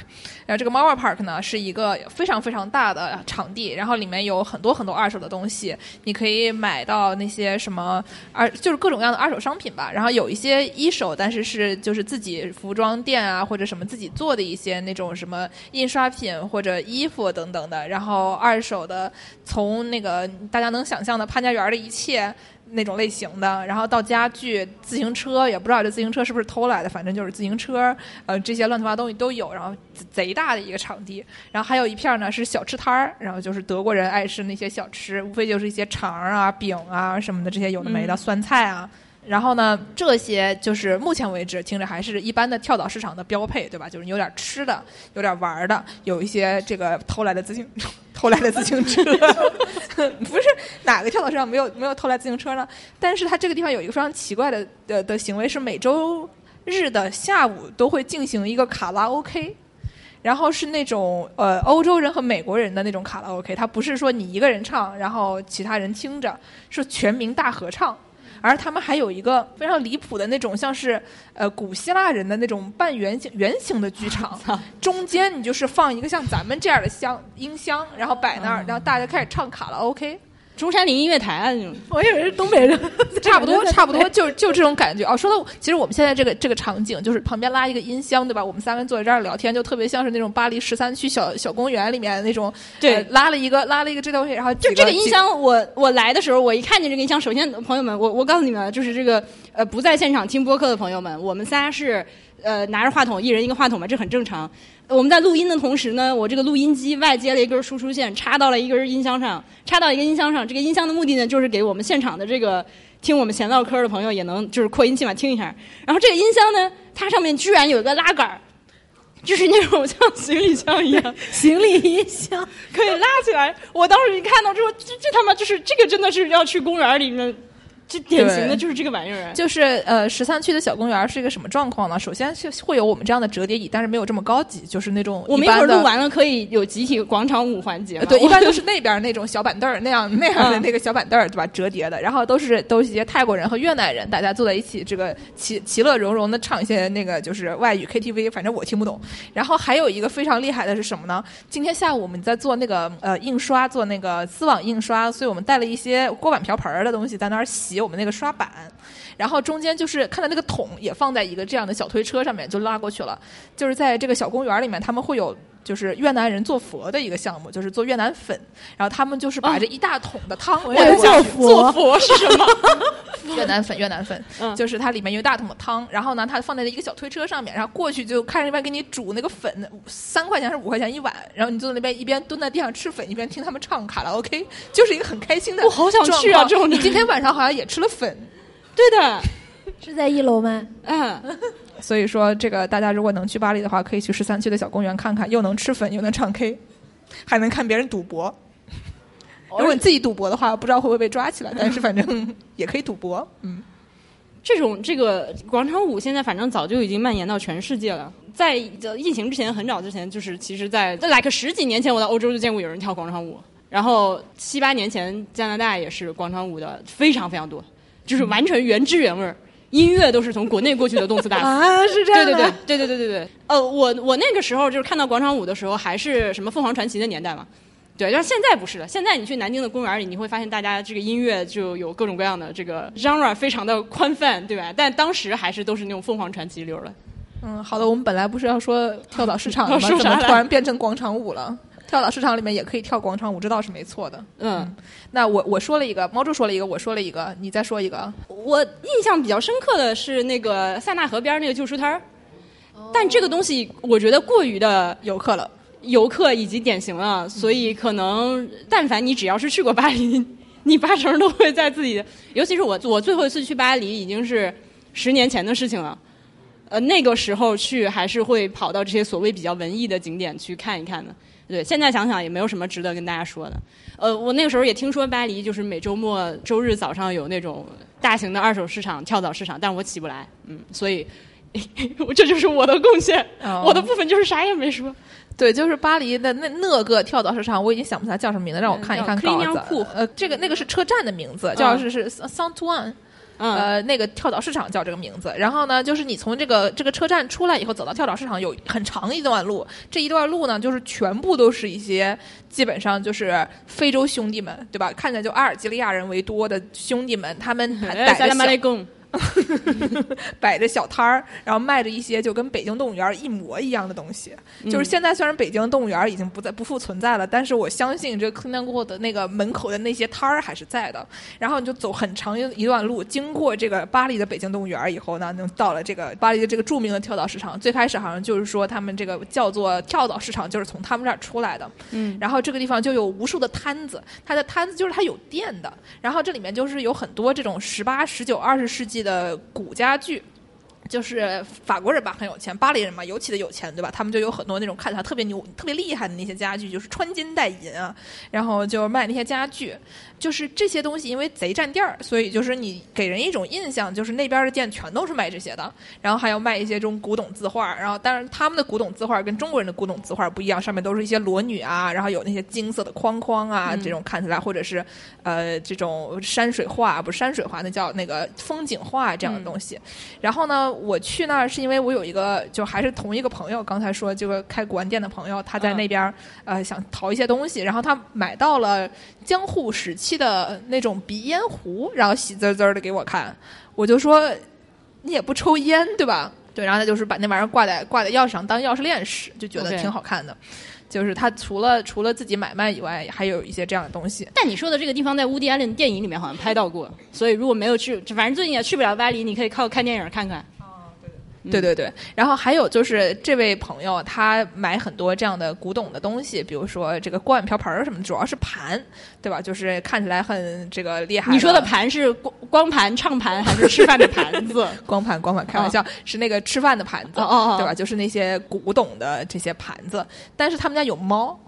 然后这个 Mauer Park 呢是一个非常非常大的场地，然后里面有很多很多二手的东西，你可以买到那些什么二就是各种各样的二手商品吧。然后有一些一手，但是是就是自己服装店啊或者什么自己做的一些那种什么印刷品或者衣服等等的。然后二手的从那个大家能想象的潘家园的一切。那种类型的，然后到家具、自行车，也不知道这自行车是不是偷来的，反正就是自行车，呃，这些乱七八糟东西都有。然后贼大的一个场地，然后还有一片呢是小吃摊儿，然后就是德国人爱吃那些小吃，无非就是一些肠啊、饼啊什么的这些有的没的酸菜啊。然后呢，这些就是目前为止听着还是一般的跳蚤市场的标配，对吧？就是你有点吃的，有点玩的，有一些这个偷来的自行 [LAUGHS] 偷来的自行车，[LAUGHS] 不是哪个跳蚤市场没有没有偷来自行车呢？但是它这个地方有一个非常奇怪的的的行为，是每周日的下午都会进行一个卡拉 OK，然后是那种呃欧洲人和美国人的那种卡拉 OK，它不是说你一个人唱，然后其他人听着，是全民大合唱。而他们还有一个非常离谱的那种，像是呃古希腊人的那种半圆形圆形的剧场，[LAUGHS] 中间你就是放一个像咱们这样的箱音箱，然后摆那儿，然后大家开始唱卡拉 OK。中山陵音乐台啊，那种，[LAUGHS] 我以为是东北人，[LAUGHS] 差不多，[LAUGHS] 差不多，就就这种感觉。哦，说到，其实我们现在这个这个场景，就是旁边拉一个音箱，对吧？我们三个人坐在这儿聊天，就特别像是那种巴黎十三区小小公园里面那种。对，拉了一个拉了一个这东西，然后就这个音箱，我我来的时候，我一看见这个音箱，首先朋友们，我我告诉你们，就是这个呃不在现场听播客的朋友们，我们仨是呃拿着话筒，一人一个话筒嘛，这很正常。我们在录音的同时呢，我这个录音机外接了一根输出线，插到了一根音箱上，插到一个音箱上。这个音箱的目的呢，就是给我们现场的这个听我们闲唠嗑的朋友也能就是扩音器嘛听一下。然后这个音箱呢，它上面居然有一个拉杆儿就是那种像行李箱一样，[LAUGHS] 行李音箱 [LAUGHS] 可以拉起来。我当时一看到之后，这这他妈就是这个真的是要去公园里面。这典型的就是这个玩意儿，就是呃，十三区的小公园是一个什么状况呢？首先是会有我们这样的折叠椅，但是没有这么高级，就是那种我们一会儿录完了可以有集体广场舞环节。对，[LAUGHS] 一般都是那边那种小板凳儿那样那样的那个小板凳儿，对吧？折叠的，然后都是都是一些泰国人和越南人，大家坐在一起，这个其其乐融融的唱一些那个就是外语 KTV，反正我听不懂。然后还有一个非常厉害的是什么呢？今天下午我们在做那个呃印刷，做那个丝网印刷，所以我们带了一些锅碗瓢盆儿的东西在那儿洗给我们那个刷板。然后中间就是看到那个桶也放在一个这样的小推车上面，就拉过去了。就是在这个小公园里面，他们会有就是越南人做佛的一个项目，就是做越南粉。然后他们就是把这一大桶的汤，我做佛，做佛是什么？[LAUGHS] 越南粉，越南粉，嗯。就是它里面有一大桶的汤，然后呢，它放在一个小推车上面，然后过去就看着那边给你煮那个粉，三块钱还是五块钱一碗，然后你坐在那边一边蹲在地上吃粉，一边听他们唱卡拉 OK，[LAUGHS] 就是一个很开心的我好想去啊这种你今天晚上好像也吃了粉，对的，是在一楼吗？嗯，所以说这个大家如果能去巴黎的话，可以去十三区的小公园看看，又能吃粉，又能唱 K，还能看别人赌博。如果你自己赌博的话，不知道会不会被抓起来，但是反正 [LAUGHS] 也可以赌博。嗯，这种这个广场舞现在反正早就已经蔓延到全世界了。在呃疫情之前，很早之前，就是其实在，在 like 十几年前，我在欧洲就见过有人跳广场舞。然后七八年前，加拿大也是广场舞的非常非常多，就是完全原汁原味儿，音乐都是从国内过去的动次打次。啊，是这样的。对对对对对对对。呃，我我那个时候就是看到广场舞的时候，还是什么凤凰传奇的年代嘛。对，但是现在不是了。现在你去南京的公园里，你会发现大家这个音乐就有各种各样的这个 genre 非常的宽泛，对吧？但当时还是都是那种凤凰传奇流的。嗯，好的，我们本来不是要说跳蚤市场的吗？[LAUGHS] 怎么突然变成广场舞了？跳蚤市场里面也可以跳广场舞，这倒是没错的。嗯，那我我说了一个，猫柱说了一个，我说了一个，你再说一个。我印象比较深刻的是那个塞纳河边那个旧书摊儿，但这个东西我觉得过于的游客了，游客以及典型了，所以可能但凡你只要是去过巴黎，[LAUGHS] 你八成都会在自己的，尤其是我我最后一次去巴黎已经是十年前的事情了。呃，那个时候去还是会跑到这些所谓比较文艺的景点去看一看的。对，现在想想也没有什么值得跟大家说的。呃，我那个时候也听说巴黎就是每周末周日早上有那种大型的二手市场、跳蚤市场，但我起不来，嗯，所以 [LAUGHS] 我这就是我的贡献，哦我的部分就是啥也没说。对，就是巴黎的那那个跳蚤市场，我已经想不起来叫什么名字，让我看一看叫稿 Clignancourt 子。呃，这个那个是车站的名字，叫是是 Saint Ouen。嗯，呃，那个跳蚤市场叫这个名字。然后呢，就是你从这个这个车站出来以后，走到跳蚤市场有很长一段路。这一段路呢，就是全部都是一些基本上就是非洲兄弟们，对吧？看起来就阿尔及利亚人为多的兄弟们，他们哎，萨拉摆着小马雷贡，[LAUGHS] 摆着小摊儿，然后卖着一些就跟北京动物园一模一样的东西。就是现在虽然北京动物园已经不再不复存在了，但是我相信这个 c l e a n 过的那个门口的那些摊儿还是在的。然后你就走很长一一段路，经过这个巴黎的北京动物园以后呢，能到了这个巴黎的这个著名的跳蚤市场。最开始好像就是说他们这个叫做跳蚤市场，就是从他们这儿出来的。嗯，然后这个地方就有无数的摊子，它的摊子就是它有店的，然后这里面就是有很多这种十八、十九、二十世纪的古家具。就是法国人吧，很有钱；巴黎人嘛，尤其的有钱，对吧？他们就有很多那种看起来特别牛、特别厉害的那些家具，就是穿金戴银啊，然后就卖那些家具。就是这些东西，因为贼占地儿，所以就是你给人一种印象，就是那边的店全都是卖这些的。然后还要卖一些这种古董字画，然后但是他们的古董字画跟中国人的古董字画不一样，上面都是一些裸女啊，然后有那些金色的框框啊，这种看起来或者是呃这种山水画，不是山水画，那叫那个风景画这样的东西。然后呢，我去那儿是因为我有一个就还是同一个朋友，刚才说这个开古玩店的朋友，他在那边、呃想淘一些东西，然后他买到了江户时期的那种鼻烟壶，然后喜滋滋的给我看，我就说你也不抽烟对吧？对，然后他就是把那玩意儿挂在挂在钥匙上当钥匙链使，就觉得挺好看的。就是他除了除了自己买卖以外，还有一些这样的东西。但你说的这个地方在乌迪安》的电影里面好像拍到过，所以如果没有去，反正最近也去不了巴黎，你可以靠看电影看看。对对对，然后还有就是这位朋友他买很多这样的古董的东西，比如说这个锅碗瓢盆儿什么的，主要是盘，对吧？就是看起来很这个厉害。你说的盘是光光盘、唱盘还是吃饭的盘子？[LAUGHS] 光盘光盘，开玩笑，是那个吃饭的盘子，哦哦哦对吧？就是那些古董的这些盘子，但是他们家有猫。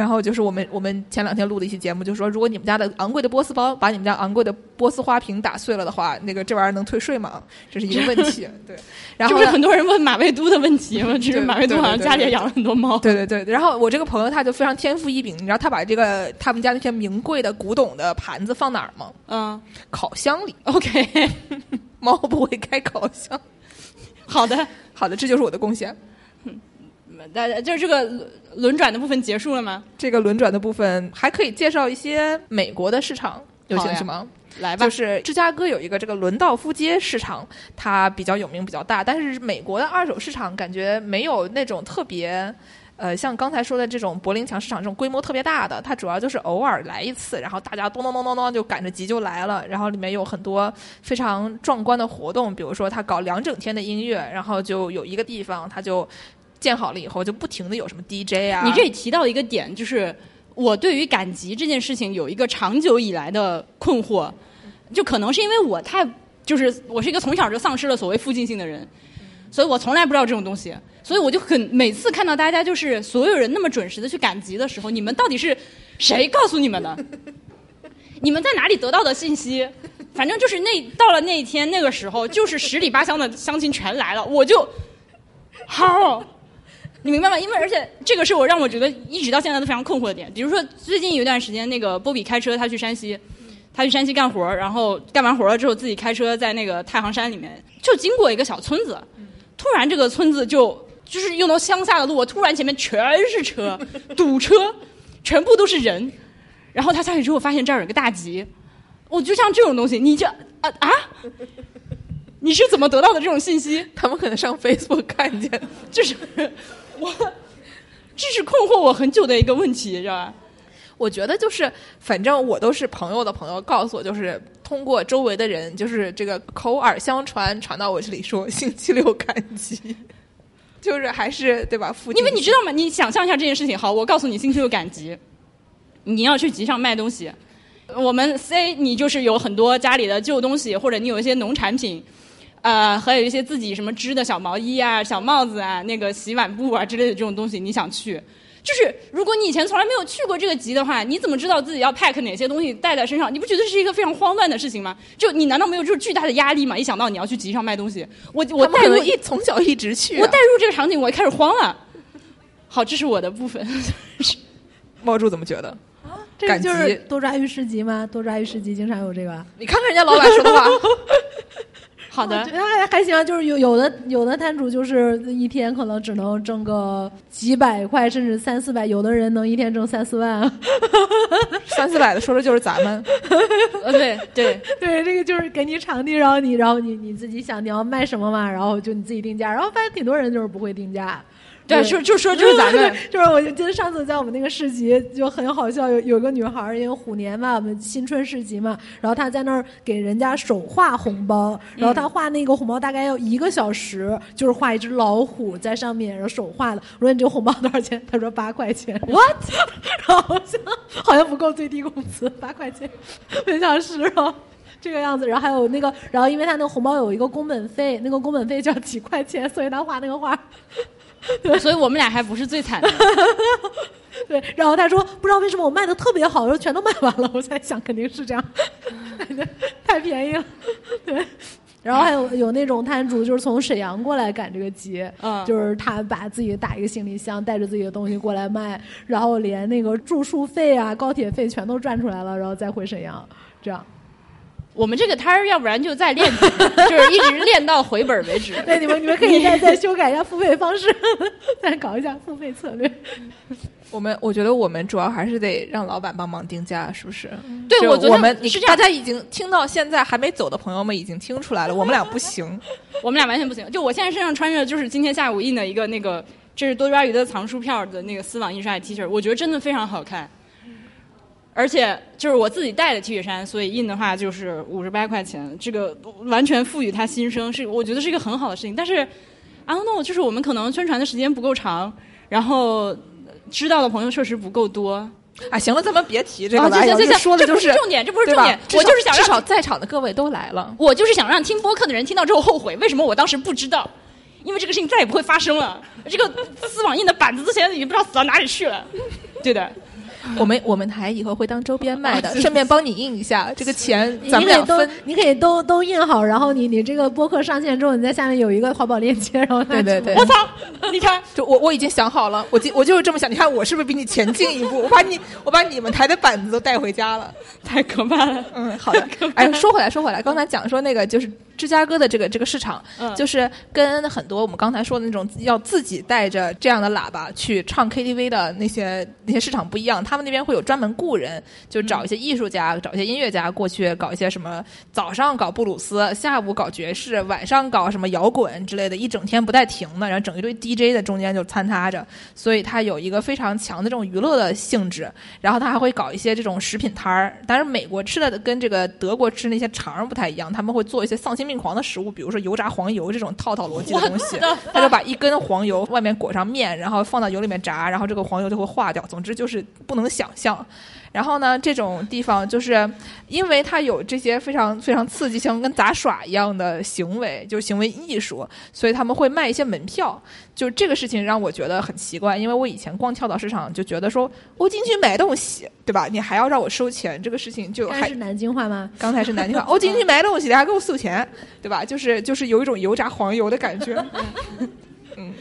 然后就是我们我们前两天录的一期节目，就说如果你们家的昂贵的波斯包把你们家昂贵的波斯花瓶打碎了的话，那个这玩意儿能退税吗？这是一个问 [LAUGHS] 题。对，然后呢这不是很多人问马未都的问题嘛？[LAUGHS] 只是马未都好像家里也养了很多猫。对对对，然后我这个朋友他就非常天赋异禀，你知道他把这个他们家那些名贵的古董的盘子放哪儿吗？嗯烤箱里。，OK，[LAUGHS] 猫不会开烤箱。好的。好的，这就是我的贡献。大家就是这个轮轮转的部分结束了吗？这个轮转的部分还可以介绍一些美国的市场，有好呀兴趣吗？来吧，就是芝加哥有一个这个伦道夫街市场，它比较有名，比较大，但是美国的二手市场感觉没有那种特别。呃，像刚才说的这种柏林墙市场这种规模特别大的，它主要就是偶尔来一次，然后大家咚咚咚咚咚就赶着集就来了，然后里面有很多非常壮观的活动，比如说他搞两整天的音乐，然后就有一个地方他就建好了以后就不停的有什么 DJ 啊，你这里提到一个点，就是我对于赶集这件事情有一个长久以来的困惑，就可能是因为我太就是我是一个从小就丧失了所谓附近性的人，所以我从来不知道这种东西，所以我就很每次看到大家就是所有人那么准时的去赶集的时候，你们到底是谁告诉你们的？[LAUGHS] 你们在哪里得到的信息？反正就是那到了那一天那个时候，就是十里八乡的乡亲全来了，我就 [LAUGHS] 好。你明白吗？因为而且这个是我让我觉得一直到现在都非常困惑的点。比如说最近有一段时间，那个波比开车他去山西，他去山西干活儿，然后干完活儿了之后自己开车在那个太行山里面，就经过一个小村子，突然这个村子就就是用到乡下的路，突然前面全是车，堵车，全部都是人，然后他下去之后发现这儿有个大集，我就像这种东西，你这啊啊，你是怎么得到的这种信息？他们可能上 Facebook 看见，就是我，这是困惑我很久的一个问题，知道吧？我觉得就是，反正我都是朋友的朋友告诉我，就是通过周围的人，就是这个口耳相传传到我这里说 [LAUGHS] 星期六赶集，就是还是对吧？因为你知道吗？你想象一下这件事情。好，我告诉你，星期六赶集，你要去集上卖东西。我们 C 你就是有很多家里的旧东西，或者你有一些农产品，呃，还有一些自己什么织的小毛衣啊、小帽子啊、那个洗碗布啊之类的这种东西，你想去。就是如果你以前从来没有去过这个集的话，你怎么知道自己要 pack 哪些东西带在身上？你不觉得是一个非常慌乱的事情吗？就你难道没有这种巨大的压力吗？一想到你要去集上卖东西，我我带入一从小一直去啊、我带入这个场景，我也开始慌了。好，这是我的部分。[LAUGHS] 猫柱怎么觉得？啊这个就是多抓鱼市集吗？多抓鱼市集经常有这个。你看看人家老板说的话，[LAUGHS] 好的我觉，得还还行啊，就是有有的有的摊主就是一天可能只能挣个几百块，甚至三四百，有的人能一天挣三四万。[LAUGHS] 三四百的说的就是咱们。呃，对对，[LAUGHS] 对，这个就是给你场地，然后你然后你你自己想你要卖什么嘛，然后就你自己定价，然后发现挺多人就是不会定价。对，就就说就是咱们，[LAUGHS] 就是我就记得上次在我们那个市集就很好笑，有有个女孩儿，因为虎年嘛，我们新春市集嘛，然后她在那儿给人家手画红包，然后她画那个红包大概要一个小时，就是画一只老虎在上面，然后手画的。我说你这个红包多少钱？她说八块钱。What？[LAUGHS] 然后好像好像不够最低工资，八块钱每小时，然后这个样子。然后还有那个，然后因为他那个红包有一个工本费，那个工本费就要几块钱，所以他画那个画。[LAUGHS] 所以我们俩还不是最惨的。[LAUGHS] 对，然后他说不知道为什么我卖的特别好，然后全都卖完了。我在想肯定是这样，太便宜了。对，然后还有有那种摊主就是从沈阳过来赶这个集，嗯就是他把自己打一个行李箱，带着自己的东西过来卖，然后连那个住宿费啊、高铁费全都赚出来了，然后再回沈阳，这样。我们这个摊儿，要不然就再练，[LAUGHS] 就是一直练到回本为止。对，你们你们可以再再修改一下付费方式，[LAUGHS] 再搞一下付费策略。我们我觉得我们主要还是得让老板帮忙定价，是不是？对，我觉得我们你是这样大，家已经听到现在还没走的朋友们已经听出来了，我们俩不行。[LAUGHS] 我们俩完全不行。就我现在身上穿着就是今天下午印的一个那个，这是多抓鱼的藏书票的那个丝网印刷的 T 恤，我觉得真的非常好看。而且就是我自己带的 T 恤衫，所以印的话就是五十八块钱，这个完全赋予它新生，是我觉得是一个很好的事情。但是，I don't know，就是我们可能宣传的时间不够长，然后知道的朋友确实不够多。啊，行了，咱们别提这个啊，了。行行行，这说的就是重点，这不是重点，我就是想让至少在场的各位都来了。我就是想让听播客的人听到之后后悔，为什么我当时不知道？因为这个事情再也不会发生了。这个丝网印的板子之前已经不知道死到哪里去了。对的，[LAUGHS] 我们我们台以后会当周边卖的，[LAUGHS] 顺便帮你印一下，这个钱咱们你可以都俩分。你可以都都印好，然后你你这个播客上线之后，你在下面有一个淘宝链接，然后对对对我操！你看，[LAUGHS] 就我我已经想好了，我就我就是这么想。你看我是不是比你前进一步？我把你我把你们台的板子都带回家了。太可怕了。嗯，好的。哎，说回来说回来，刚才讲说那个就是芝加哥的这个这个市场，嗯就是跟很多我们刚才说的那种要自己带着这样的喇叭去唱 KTV 的那些那些市场不一样，他们那边会有专门雇人，就找一些艺术家、找一些音乐家过去搞一些什么，早上搞布鲁斯，下午搞爵士，晚上搞什么摇滚之类的，一整天不带停的，然后整一堆 DJ 在中间就参插着，所以它有一个非常强的这种娱乐的性质。然后他还会搞一些这种食品摊儿，但是美国吃的跟这个德国吃那些肠儿不太一样，他们会做一些丧心病狂的食物，比如说油炸黄油这种套套逻辑的东西，[LAUGHS] 他就把一根黄油外面裹上面，然后放到油里面炸，然后这个黄油就会化掉。总之就是不能想象。然后呢，这种地方就是因为它有这些非常非常刺激，像跟杂耍一样的行为，就是行为艺术，所以他们会卖一些门票。就这个事情让我觉得很奇怪，因为我以前逛跳蚤市场就觉得说，我进去买东西，对吧？你还要让我收钱，这个事情就还是南京话吗？刚才是南京话，我进去买东西，你还给我收钱，对吧？就是就是有一种油炸黄油的感觉。[LAUGHS] [LAUGHS] 嗯，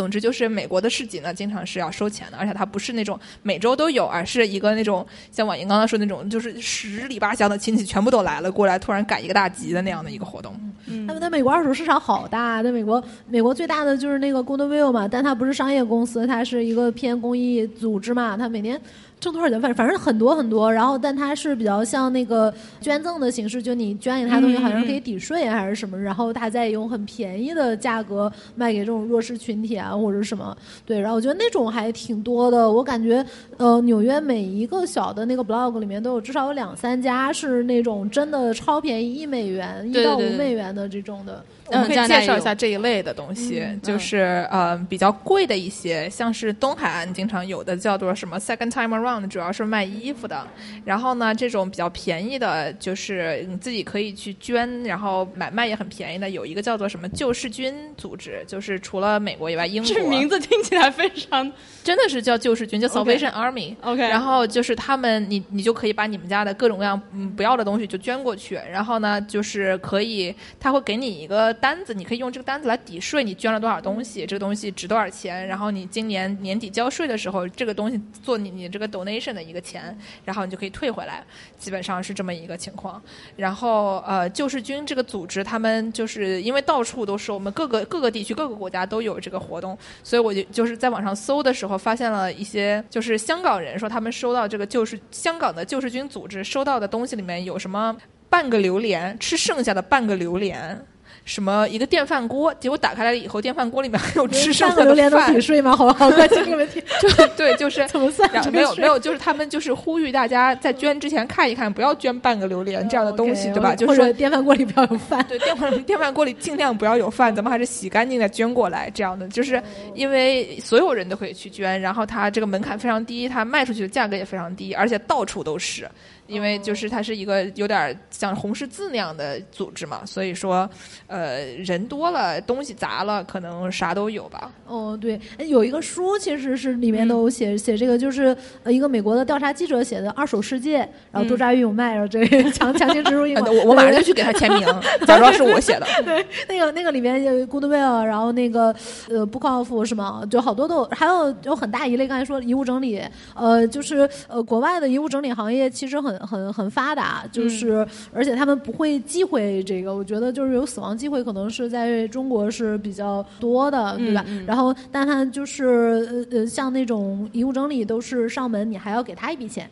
总之就是美国的市集呢，经常是要收钱的，而且它不是那种每周都有，而是一个那种像婉莹刚刚说的那种，就是十里八乡的亲戚全部都来了，过来突然赶一个大集的那样的一个活动。嗯，那么在美国二手市场好大，在美国，美国最大的就是那个 Goodwill 嘛，但它不是商业公司，它是一个偏公益组织嘛，它每年挣多少钱，反正反正很多很多。然后，但它是比较像那个捐赠的形式，就你捐给他东西，好像可以抵税还是什么，然后他再用很便宜的价格卖给这种弱势群体啊或者什么。对，然后我觉得那种还挺多的。我感觉，呃，纽约每一个小的那个 blog 里面都有至少有两三家是那种真的超便宜，一美元、一到五美元的这种的。我们可以介绍一下这一类的东西，嗯就是呃比较贵的一些，像是东海岸经常有的叫做什么 second time around，主要是卖衣服的。然后呢，这种比较便宜的，就是你自己可以去捐，然后买卖也很便宜的，有一个叫做什么救世军组织，就是除了美国以外，英国这名字听起来非常真的是叫救世军，叫 Salvation Army。OK。然后就是他们，你你就可以把你们家的各种各样嗯不要的东西就捐过去，然后呢，就是可以他会给你一个单子，你可以用这个单子来抵税，你捐了多少东西，这个东西值多少钱，然后你今年年底交税的时候，这个东西做你你这个 donation 的一个钱，然后你就可以退回来，基本上是这么一个情况。然后呃，救世军这个组织，他们就是因为到处都是我们各个各个地区各个国家都有这个活动，所以我就就是在网上搜的时候，发现了一些就是香港人说他们收到这个救世香港的救世军组织收到的东西里面有什么半个榴莲，吃剩下的半个榴莲。什么一个电饭锅，结果打开来以后，电饭锅里面还有 [LAUGHS] 吃剩下的半个榴莲都饭抵，税吗？好好快请你们听，[LAUGHS] 就对，就是 [LAUGHS] 怎么算然后这个税没有没有，就是他们就是呼吁大家在捐之前看一看，不要捐半个榴莲这样的东西对吧？就是说电饭锅里不要有饭。对，电饭电饭锅里尽量不要有饭，咱们还是洗干净再捐过来。这样的，就是因为所有人都可以去捐，然后它这个门槛非常低，它卖出去的价格也非常低，而且到处都是。因为就是它是一个有点像红十字那样的组织嘛，所以说，呃，人多了，东西杂了，可能啥都有吧。哦，对，哎有一个书其实是里嗯面都有写、写这个，就是呃一个美国的调查记者写的《二手世界》，然后多抓鱼有卖，然后这个强强行植入英呃文。我我马上就去给他签名，[LAUGHS] 假装是我写的。[LAUGHS] 对，那个那个里面有 Goodwill，然后那个呃 Book Off 是吗，就好多都，还有有很大一类，刚才说遗物整理，呃，就是呃国外的遗物整理行业其实很很很发达，就是、而且他们不会忌讳这个，我觉得就是有死亡忌讳，可能是在中国是比较多的，对吧？然后但他就是呃呃像那种遗物整理都是上门，你还要给他一笔钱。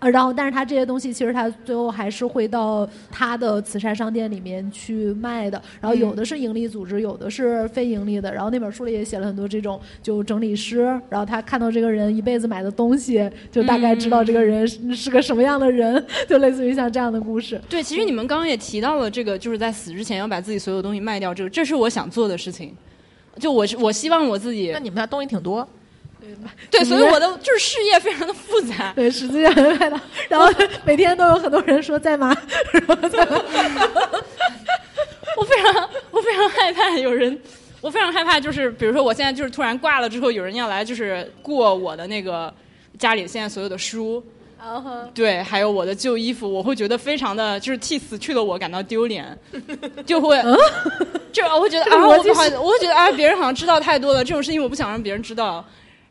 呃，然后，但是他这些东西其实他最后还是会到他的慈善商店里面去卖的。然后有的是盈利组织，有的是非盈利的。然后那本书里也写了很多这种就整理师，然后他看到这个人一辈子买的东西，就大概知道这个人是是个什么样的人，就类似于像这样的故事。对，其实你们刚刚也提到了这个，就是在死之前要把自己所有东西卖掉，这个这是我想做的事情。就我是我希望我自己那你们家东西挺多，[LAUGHS] 对，所以我的就是事业非常的复杂。对，实际上卖到，然后每天都有很多人说在吗？[LAUGHS] 我非常我非常害怕有人，我非常害怕就是比如说我现在就是突然挂了之后，有人要来就是过我的那个家里现在所有的书。对，还有我的旧衣服，我会觉得非常的，就是替死去的我感到丢脸，就会，就我会觉得啊，我不好，我会觉得啊，别人好像知道太多了，这种事情我不想让别人知道，呃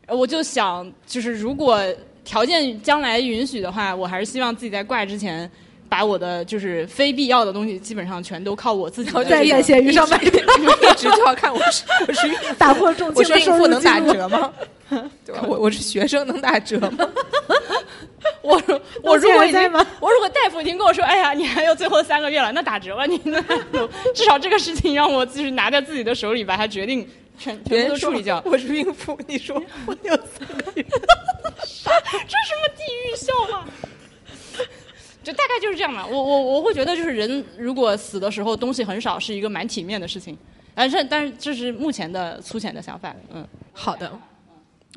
我就想，就是如果条件将来允许的话，我还是希望自己在挂之前把我的就是非必要的东西基本上全都靠我自己的在这个在闲鱼上买的，[LAUGHS] 一直就要看我是我是孕妇打破重我是孕庆的收入妇能打。折吗？对吧？我我是学生能打折吗？[LAUGHS] 我我如果已经还在吗我如果大夫已经跟我说，哎呀，你还有最后三个月了，那打折吧，你 [LAUGHS] 那至少这个事情让我就是拿在自己的手里，把它决定全全都处理掉。我是孕妇，你说我有三个月，这什么地狱笑话？就大概就是这样嘛。我我我会觉得，就是人如果死的时候东西很少，是一个蛮体面的事情。但是但是这是目前的粗浅的想法。嗯，好的。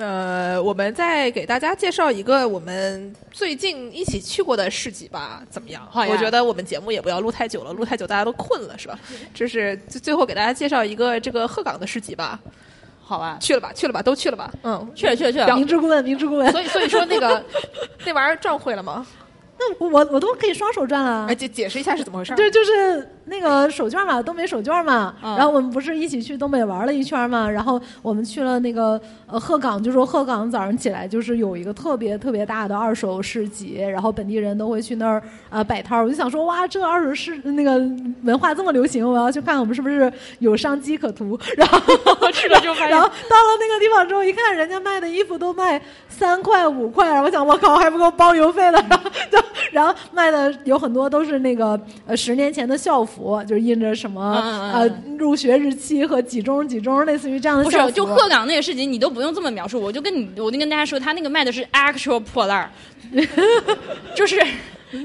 呃，我们再给大家介绍一个我们最近一起去过的市集吧，怎么样？好呀我觉得我们节目也不要录太久了，录太久大家都困了，是吧？就是最最后给大家介绍一个这个鹤岗的市集吧，好吧，去了吧，去了吧，都去了吧？嗯，去了去了去了。明知故问，明知故问。所以所以说那个 [LAUGHS] 那玩意儿转会了吗？那我我都可以双手转啊哎，。解解释一下是怎么回事儿？对，就是那个手绢嘛，东北手绢嘛。嗯然后我们不是一起去东北玩了一圈嘛？然后我们去了那个呃鹤岗，就说鹤岗早上起来就是有一个特别特别大的二手市集，然后本地人都会去那儿呃摆摊儿。我就想说，哇，这二手市那个文化这么流行，我要去看看我们是不是有商机可图。然后去了 [LAUGHS] 就发然后，到了那个地方之后，一看人家卖的衣服都卖三块五块，然后我想我靠还不够包邮费的，然后就然后卖的有很多都是那个呃十年前的校服，就是印着什么、呃入学日期和几中几中，类似于这样的。不是，就鹤岗那个事情，你都不用这么描述，我就跟你，我就跟大家说，他那个卖的是 actual 破烂儿，[LAUGHS] 就是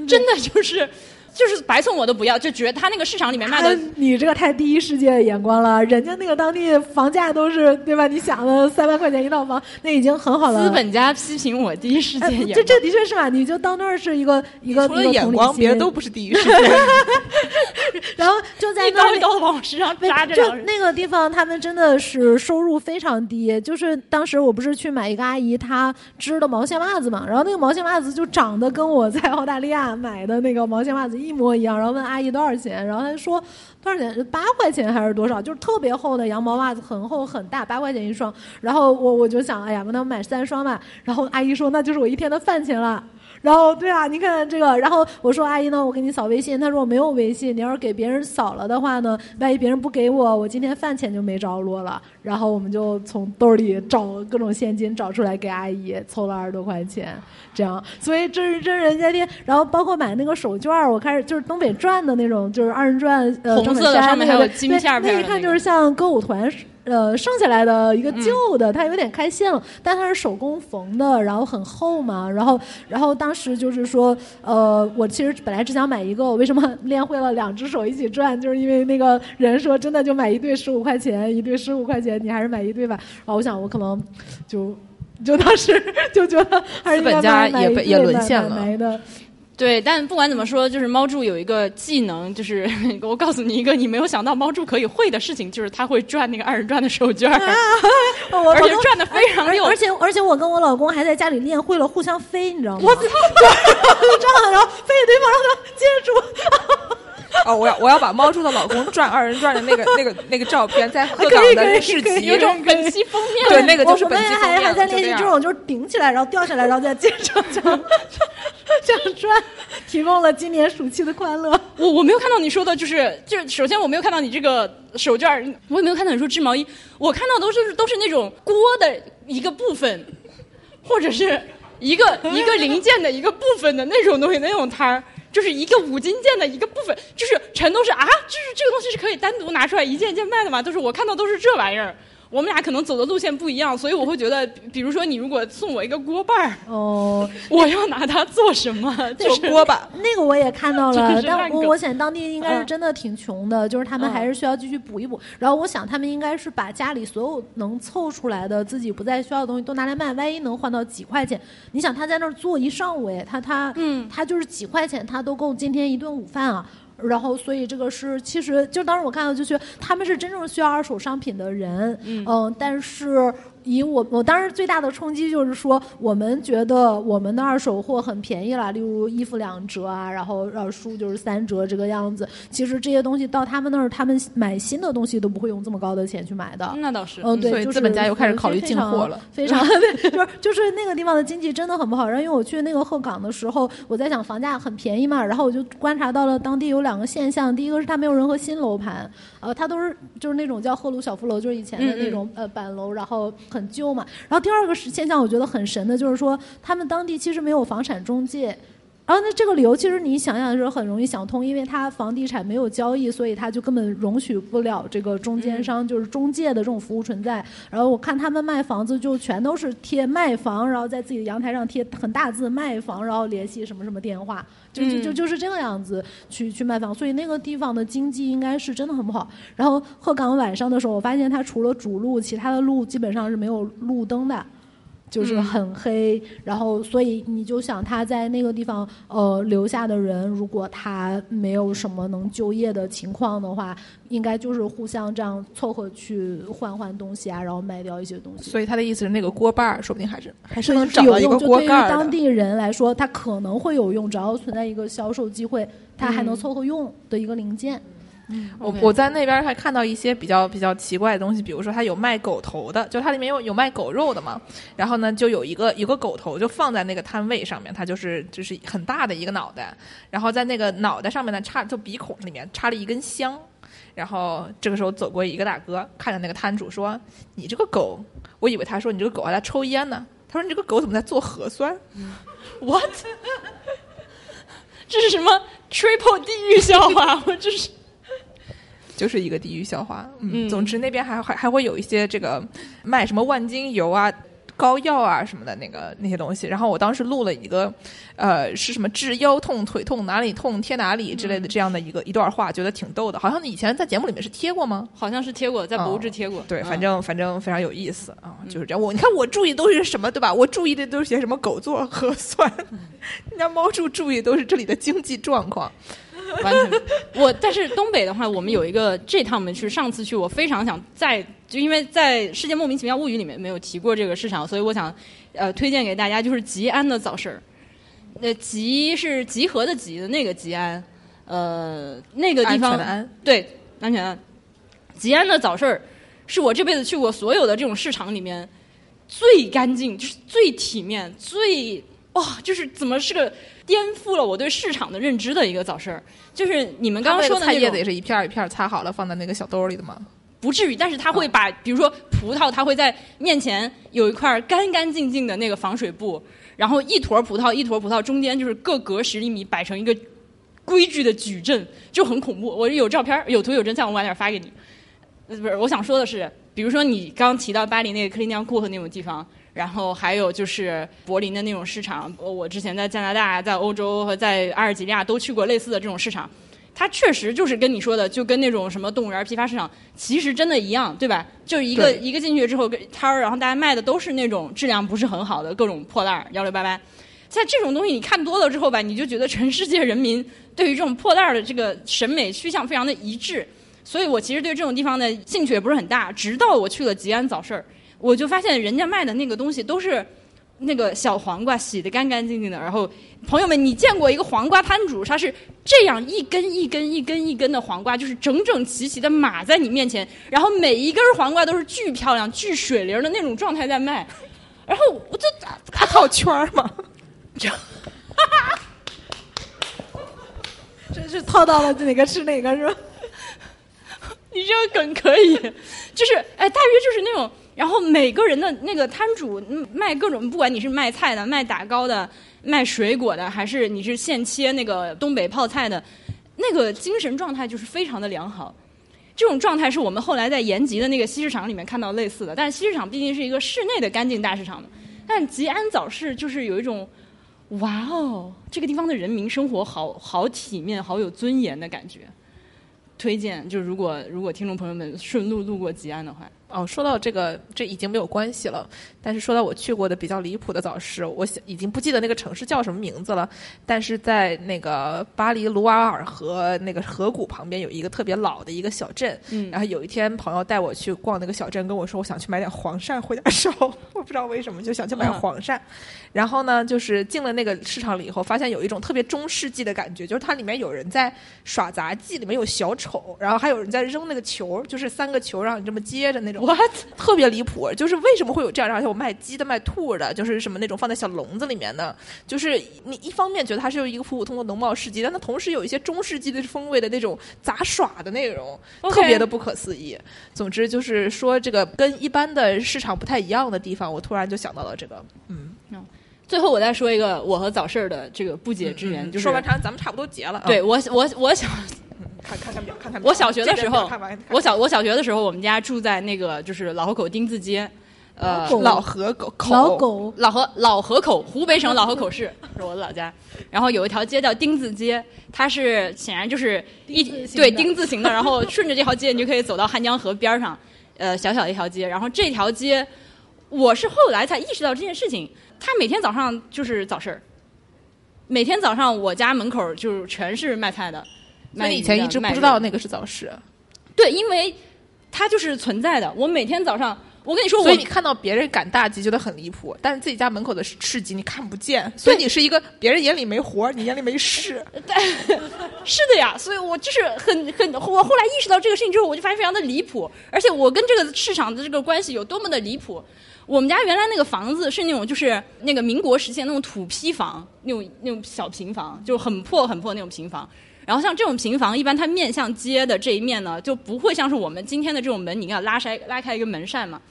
真的就是就是白送我都不要，就觉得他那个市场里面卖的啊你这个太第一世界眼光了，人家那个当地房价都是对吧？你想的三万块钱一套房，那已经很好了。资本家批评我第一世界眼光这这。的确是嘛？你就当那儿是一个一个除了眼光，别的都不是第一世界。[LAUGHS] 然后就在那儿 [LAUGHS] 刀一刀的往我身上扎，着就。那个地方，他们真的是收入非常低。就是当时我不是去买一个阿姨她织的毛线袜子嘛，然后那个毛线袜子就长得跟我在澳大利亚买的那个毛线袜子一一模一样。然后问阿姨多少钱，然后她就说多少钱？八块钱还是多少？就是特别厚的羊毛袜子，很厚很大，八块钱一双。然后我我就想，哎呀，那我买三双吧。然后阿姨说，那就是我一天的饭钱了。然后对啊，你看这个，然后我说阿姨呢，我给你扫微信，她说我没有微信，你要是给别人扫了的话呢，万一别人不给我，我今天饭钱就没着落了。然后我们就从兜里找各种现金找出来给阿姨凑了二十多块钱，这样，所以这是真人家店。然后包括买那个手绢儿，我开始就是东北转的那种，就是二人转，呃，红色的上面还有金那一看就是像歌舞团。呃，剩下来的一个旧的，它有点开线了，但它是手工缝的，然后很厚嘛，然后，然后当时就是说，呃，我其实本来只想买一个，我为什么 [LAUGHS] 练会了两只手一起转，就是因为那个人说真的就买一对十五块钱，一对十五块钱，你还是买一对吧。然后我想我可能就就当时 [LAUGHS] 就觉得还是应该资本家也也沦陷了买买的。对，但不管怎么说，就是猫柱有一个技能，就是 [LAUGHS] 我告诉你一个你没有想到猫柱可以会的事情，就是他会转那个二人转的手绢儿，[LAUGHS] 而且转的非常溜。而而且而且我跟我老公还在家里练会了互相飞，你知道吗？我就这样，然后飞对方，然后接住。哦，我要我要把猫叔的老公转二人转的那个 [LAUGHS] 那个那个照片在鹤岗的市集有种本期封面，对那个就是本期封面还还在就这样练习这种，就是顶起来，然后掉下来，然后再接着这样这样转，提供了今年暑期的快乐。[LAUGHS] 我我没有看到你说的，就是就是首先我没有看到你这个手绢，我也没有看到你说织毛衣，我看到都是都是那种锅的一个部分，或者是一个一个零件的一个部分的那种东西那种摊儿。就是一个五金件的一个部分，就是全都是啊，就是这个东西是可以单独拿出来一件一件卖的嘛？都是我看到都是这玩意儿。我们俩可能走的路线不一样，所以我会觉得，比比如说你如果送我一个锅巴儿，哦，我要拿它做什么？[LAUGHS] 就是做锅巴。那个我也看到了，[LAUGHS] 但我我想当地应该是嗯真的挺穷的，就是他们嗯还是需要继续补一补。然后我想他们应该是把家里所有能凑出来的自己不再需要的东西都拿来卖，万一能换到几块钱，你想他在那儿坐一上午，哎，他他嗯他就是几块钱，他都够今天一顿午饭啊。然后，所以这个是其实就当时我看到，就是他们是真正需要二手商品的人，嗯但是以我我当时最大的冲击就是说，我们觉得我们的二手货很便宜了，例如衣服两折啊，然后呃书就是三折这个样子。其实这些东西到他们那儿，他们买新的东西都不会用这么高的钱去买的。那倒是。嗯，对，就是本家又开始考虑进货了非常 [LAUGHS] 对，就是就是那个地方的经济真的很不好。然后因为我去那个鹤岗的时候，我在想房价很便宜嘛，然后我就观察到了当地有两个现象，第一个是它没有任何新楼盘，呃，它都是就是那种叫鹤庐小富楼，就是以前的那种呃板楼，然后很旧嘛。然后第二个是现象，我觉得很神的，就是说他们当地其实没有房产中介。然后那这个理由其实你想想的时候很容易想通，因为它房地产没有交易，所以它就根本容许不了这个中间商，就是中介的这种服务存在。然后我看他们卖房子就全都是贴卖房，然后在自己的阳台上贴很大字卖房，然后联系什么什么电话，就就就就是这个样子去去卖房。所以那个地方的经济应该是真的很不好。然后鹤岗晚上的时候，我发现它除了主路，其他的路基本上是没有路灯的。就是很黑，然后所以你就想他在那个地方呃留下的人，如果他没有什么能就业的情况的话，应该就是互相这样凑合去换换东西啊，然后卖掉一些东西。所以他的意思是，那个锅巴儿说不定还是还是能找到一个有用，就对于。当地人来说，它可能会有用，只要存在一个销售机会，它还能凑合用的一个零件。我我在那边还看到一些比较比较奇怪的东西，比如说它有卖狗头的，就它里面有有卖狗肉的嘛。然后呢，就有一个有个狗头就放在那个摊位上面，它就是就是很大的一个脑袋，然后在那个脑袋上面呢插就鼻孔里面插了一根香。然后这个时候走过一个大哥，看着那个摊主说：“你这个狗，我以为他说你这个狗还在抽烟呢。他说你这个狗怎么在做核酸？What？[LAUGHS] 这是什么 triple 地狱笑话？[LAUGHS] 我这是就是一个地狱笑话。嗯，嗯总之那边还还还会有一些这个卖什么万金油啊、膏药啊什么的那个那些东西。然后我当时录了一个，呃，是什么治腰痛、腿痛哪里痛贴哪里之类的这样的一个一段话，觉得挺逗的。好像以前在节目里面是贴过吗？好像是贴过，在博物志贴过。对，嗯反正反正非常有意思啊，就是这样。我你看我注意都是什么对吧？我注意的都是些什么狗做核酸，[LAUGHS] 人家猫叔注意都是这里的经济状况。[LAUGHS] 完全。我但是东北的话，我们有一个这趟我们去，上次去我非常想再，就因为在《世界莫名其妙物语》里面没有提过这个市场，所以我想呃推荐给大家，就是吉安的早市儿。那吉是集合的集的那个吉安，呃，那个地方对安全安。吉安的早市儿是我这辈子去过所有的这种市场里面最干净，就是最体面、最哇、就是怎么是个颠覆了我对市场的认知的一个早市儿。就是你们刚刚说的菜叶子也是一片儿一片儿擦好了放在那个小兜里的吗？不至于，但是他会把，比如说葡萄，他会在面前有一块干干净净的那个防水布，然后一坨葡萄一坨葡萄中间就是各隔十厘米摆成一个规矩的矩阵，就很恐怖。我有照片儿有图有真相，我晚点发给你。呃，不是，我想说的是，比如说你刚提到巴黎那个克利尼昂库克那种地方，然后还有就是柏林的那种市场，呃我之前在加拿大、在欧洲和在阿尔及利亚都去过类似的这种市场。它确实就是跟你说的，就跟那种什么动物园批发市场，其实真的一样，对吧？就是一个一个进去之后，摊儿，然后大家卖的都是那种质量不是很好的各种破烂儿，幺六八八。在这种东西你看多了之后吧，你就觉得全世界人民对于这种破烂儿的这个审美趋向非常的一致。所以我其实对这种地方的兴趣也不是很大，直到我去了吉安早市儿，我就发现人家卖的那个东西都是那个小黄瓜洗的干干净净的。然后朋友们，你见过一个黄瓜摊主，他是这样一根一根一根一根的黄瓜，就是整整齐齐的码在你面前，然后每一根黄瓜都是巨漂亮、巨水灵的那种状态在卖。然后我就他套圈儿吗？[LAUGHS] [LAUGHS] 这是套到了哪个吃哪个是吧？[LAUGHS] 你这个梗可以，就是哎，大约就是那种，然后每个人的那个摊主卖各种，不管你是卖菜的、卖打糕的、卖水果的，还是你是现切那个东北泡菜的，那个精神状态就是非常的良好。这种状态是我们后来在延吉的那个西市场里面看到类似的，但是西市场毕竟是一个室内的干净大市场嘛，但吉安早市就是有一种，哇哦，这个地方的人民生活好好体面、好有尊严的感觉。推荐，就如果如果听众朋友们顺路路过吉安的话，哦，说到这个，这已经没有关系了。但是说到我去过的比较离谱的早市，我想已经不记得那个城市叫什么名字了。但是在那个巴黎卢瓦尔河那个河谷旁边有一个特别老的一个小镇。嗯然后有一天朋友带我去逛那个小镇，跟我说我想去买点黄鳝回家烧，[LAUGHS] 我不知道为什么就想去买嗯黄鳝。然后呢，就是进了那个市场里以后，发现有一种特别中世纪的感觉，就是它里面有人在耍杂技，里面有小丑，然后还有人在扔那个球，就是三个球让你这么接着那种。What？特别离谱，就是为什么会有这样？而且我卖鸡的、卖兔的，就是什么那种放在小笼子里面的。就是你一方面觉得它是一个普普通通的农贸市集，但它同时有一些中世纪的风味的那种杂耍的内容特别的不可思议。总之就是说，这个跟一般的市场不太一样的地方，我突然就想到了这个。嗯，最后我再说一个我和早市儿的这个不解之缘，就是说完咱咱们差不多结了。对啊，我我我小看看看表，看看表我小学的时候我小我小学的时候，我们家住在那个就是老河口丁字街，呃，老河狗口老狗老河老河口，湖北省老河口市 [LAUGHS] 是我的老家。然后有一条街叫丁字街，它是显然就是一对丁字形的，然后顺着这条街你就可以走到汉江河边儿上，呃，小小的一条街。然后这条街，我是后来才意识到这件事情，它每天早上就是早市儿，每天早上我家门口就是全是卖菜的。所以你以前一直不知道那个是早市，对，因为它就是存在的。我每天早上，我跟你说，我所以你看到别人赶大集觉得很离谱，但是自己家门口的市集你看不见，所以你是一个别人眼里没活儿，你眼里没事。是的呀，所以我就是很很，我后来意识到这个事情之后，我就发现非常的离谱，而且我跟这个市场的这个关系有多么的离谱。我们家原来那个房子是那种就是那个民国时期的那种土坯房，那种那种小平房，就很破很破那种平房。然后像这种平房，一般它面向街的这一面呢，就不会像是我们今天的这种门，你要拉开拉开一个门扇嘛，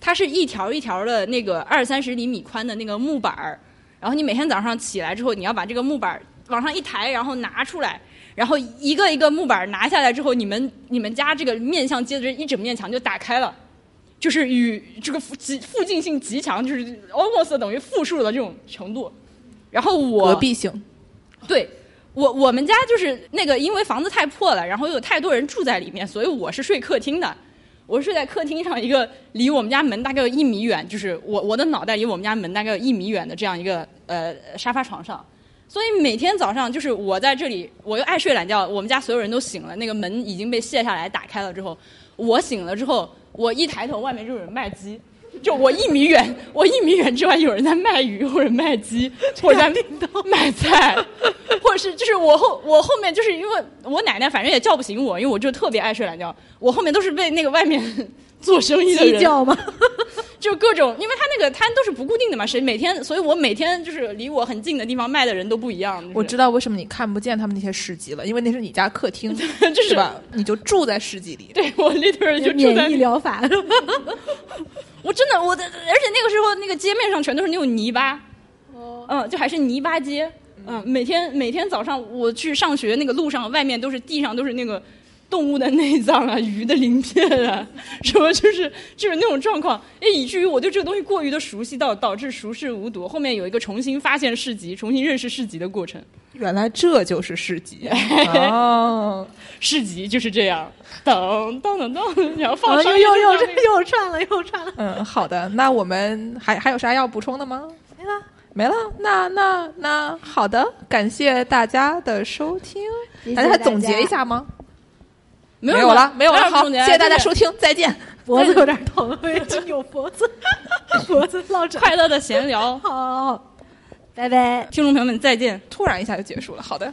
它是一条一条的那个二三十厘米宽的那个木板儿，然后你每天早上起来之后，你要把这个木板儿往上一抬，然后拿出来，然后一个一个木板儿拿下来之后，你们你们家这个面向街的这一整面墙就打开了，就是与这个附极附近性极强，就是 almost 等于负数的这种程度。然后我隔壁性，对我我们家就是那个，因为房子太破了，然后又有太多人住在里面，所以我是睡客厅的。我睡在客厅上一个离我们家门大概有一米远，就是我我的脑袋离我们家门大概有一米远的这样一个呃沙发床上。所以每天早上就是我在这里，我又爱睡懒觉，我们家所有人都醒了，那个门已经被卸下来打开了之后，我醒了之后，我一抬头，外面就有人卖鸡。就我一米远，我一米远之外有人在卖鱼或者卖鸡，[LAUGHS] 或者在卖菜，[LAUGHS] 或者是就是我后我后面就是因为我奶奶反正也叫不醒我，因为我就特别爱睡懒觉，我后面都是被那个外面做生意的人鸡叫吗？[LAUGHS] 就各种，因为他那个摊都是不固定的嘛，谁每天，所以我每天就是离我很近的地方卖的人都不一样。就是、我知道为什么你看不见他们那些市集了，因为那是你家客厅，[LAUGHS] 就是吧？你就住在市集里。对我 literally 就住在免疫疗法，[LAUGHS] 我真的我的，而且那个时候那个街面上全都是那种泥巴，嗯，就还是泥巴街，嗯，每天每天早上我去上学那个路上，外面都是地上都是那个动物的内脏啊、鱼的鳞片啊，[LAUGHS] 什么就是就是那种状况，哎，以至于我对这个东西过于的熟悉到导致熟视无睹。后面有一个重新发现市集、重新认识市集的过程，原来这就是市集。哦，[LAUGHS] 市集就是这样，噔噔噔噔，然后放又又又又串了又串了。嗯，好的，那我们还还有啥要补充的吗？没了，没了，那那那好的，感谢大家的收听，谢谢大家大家。总结一下吗？没有了，没有了，好，谢谢大家收听，再见。脖子有点疼，我已经有脖子，[LAUGHS] 脖子落枕。快乐的闲聊，好，拜拜。听众朋友们再见。突然一下就结束了，好的。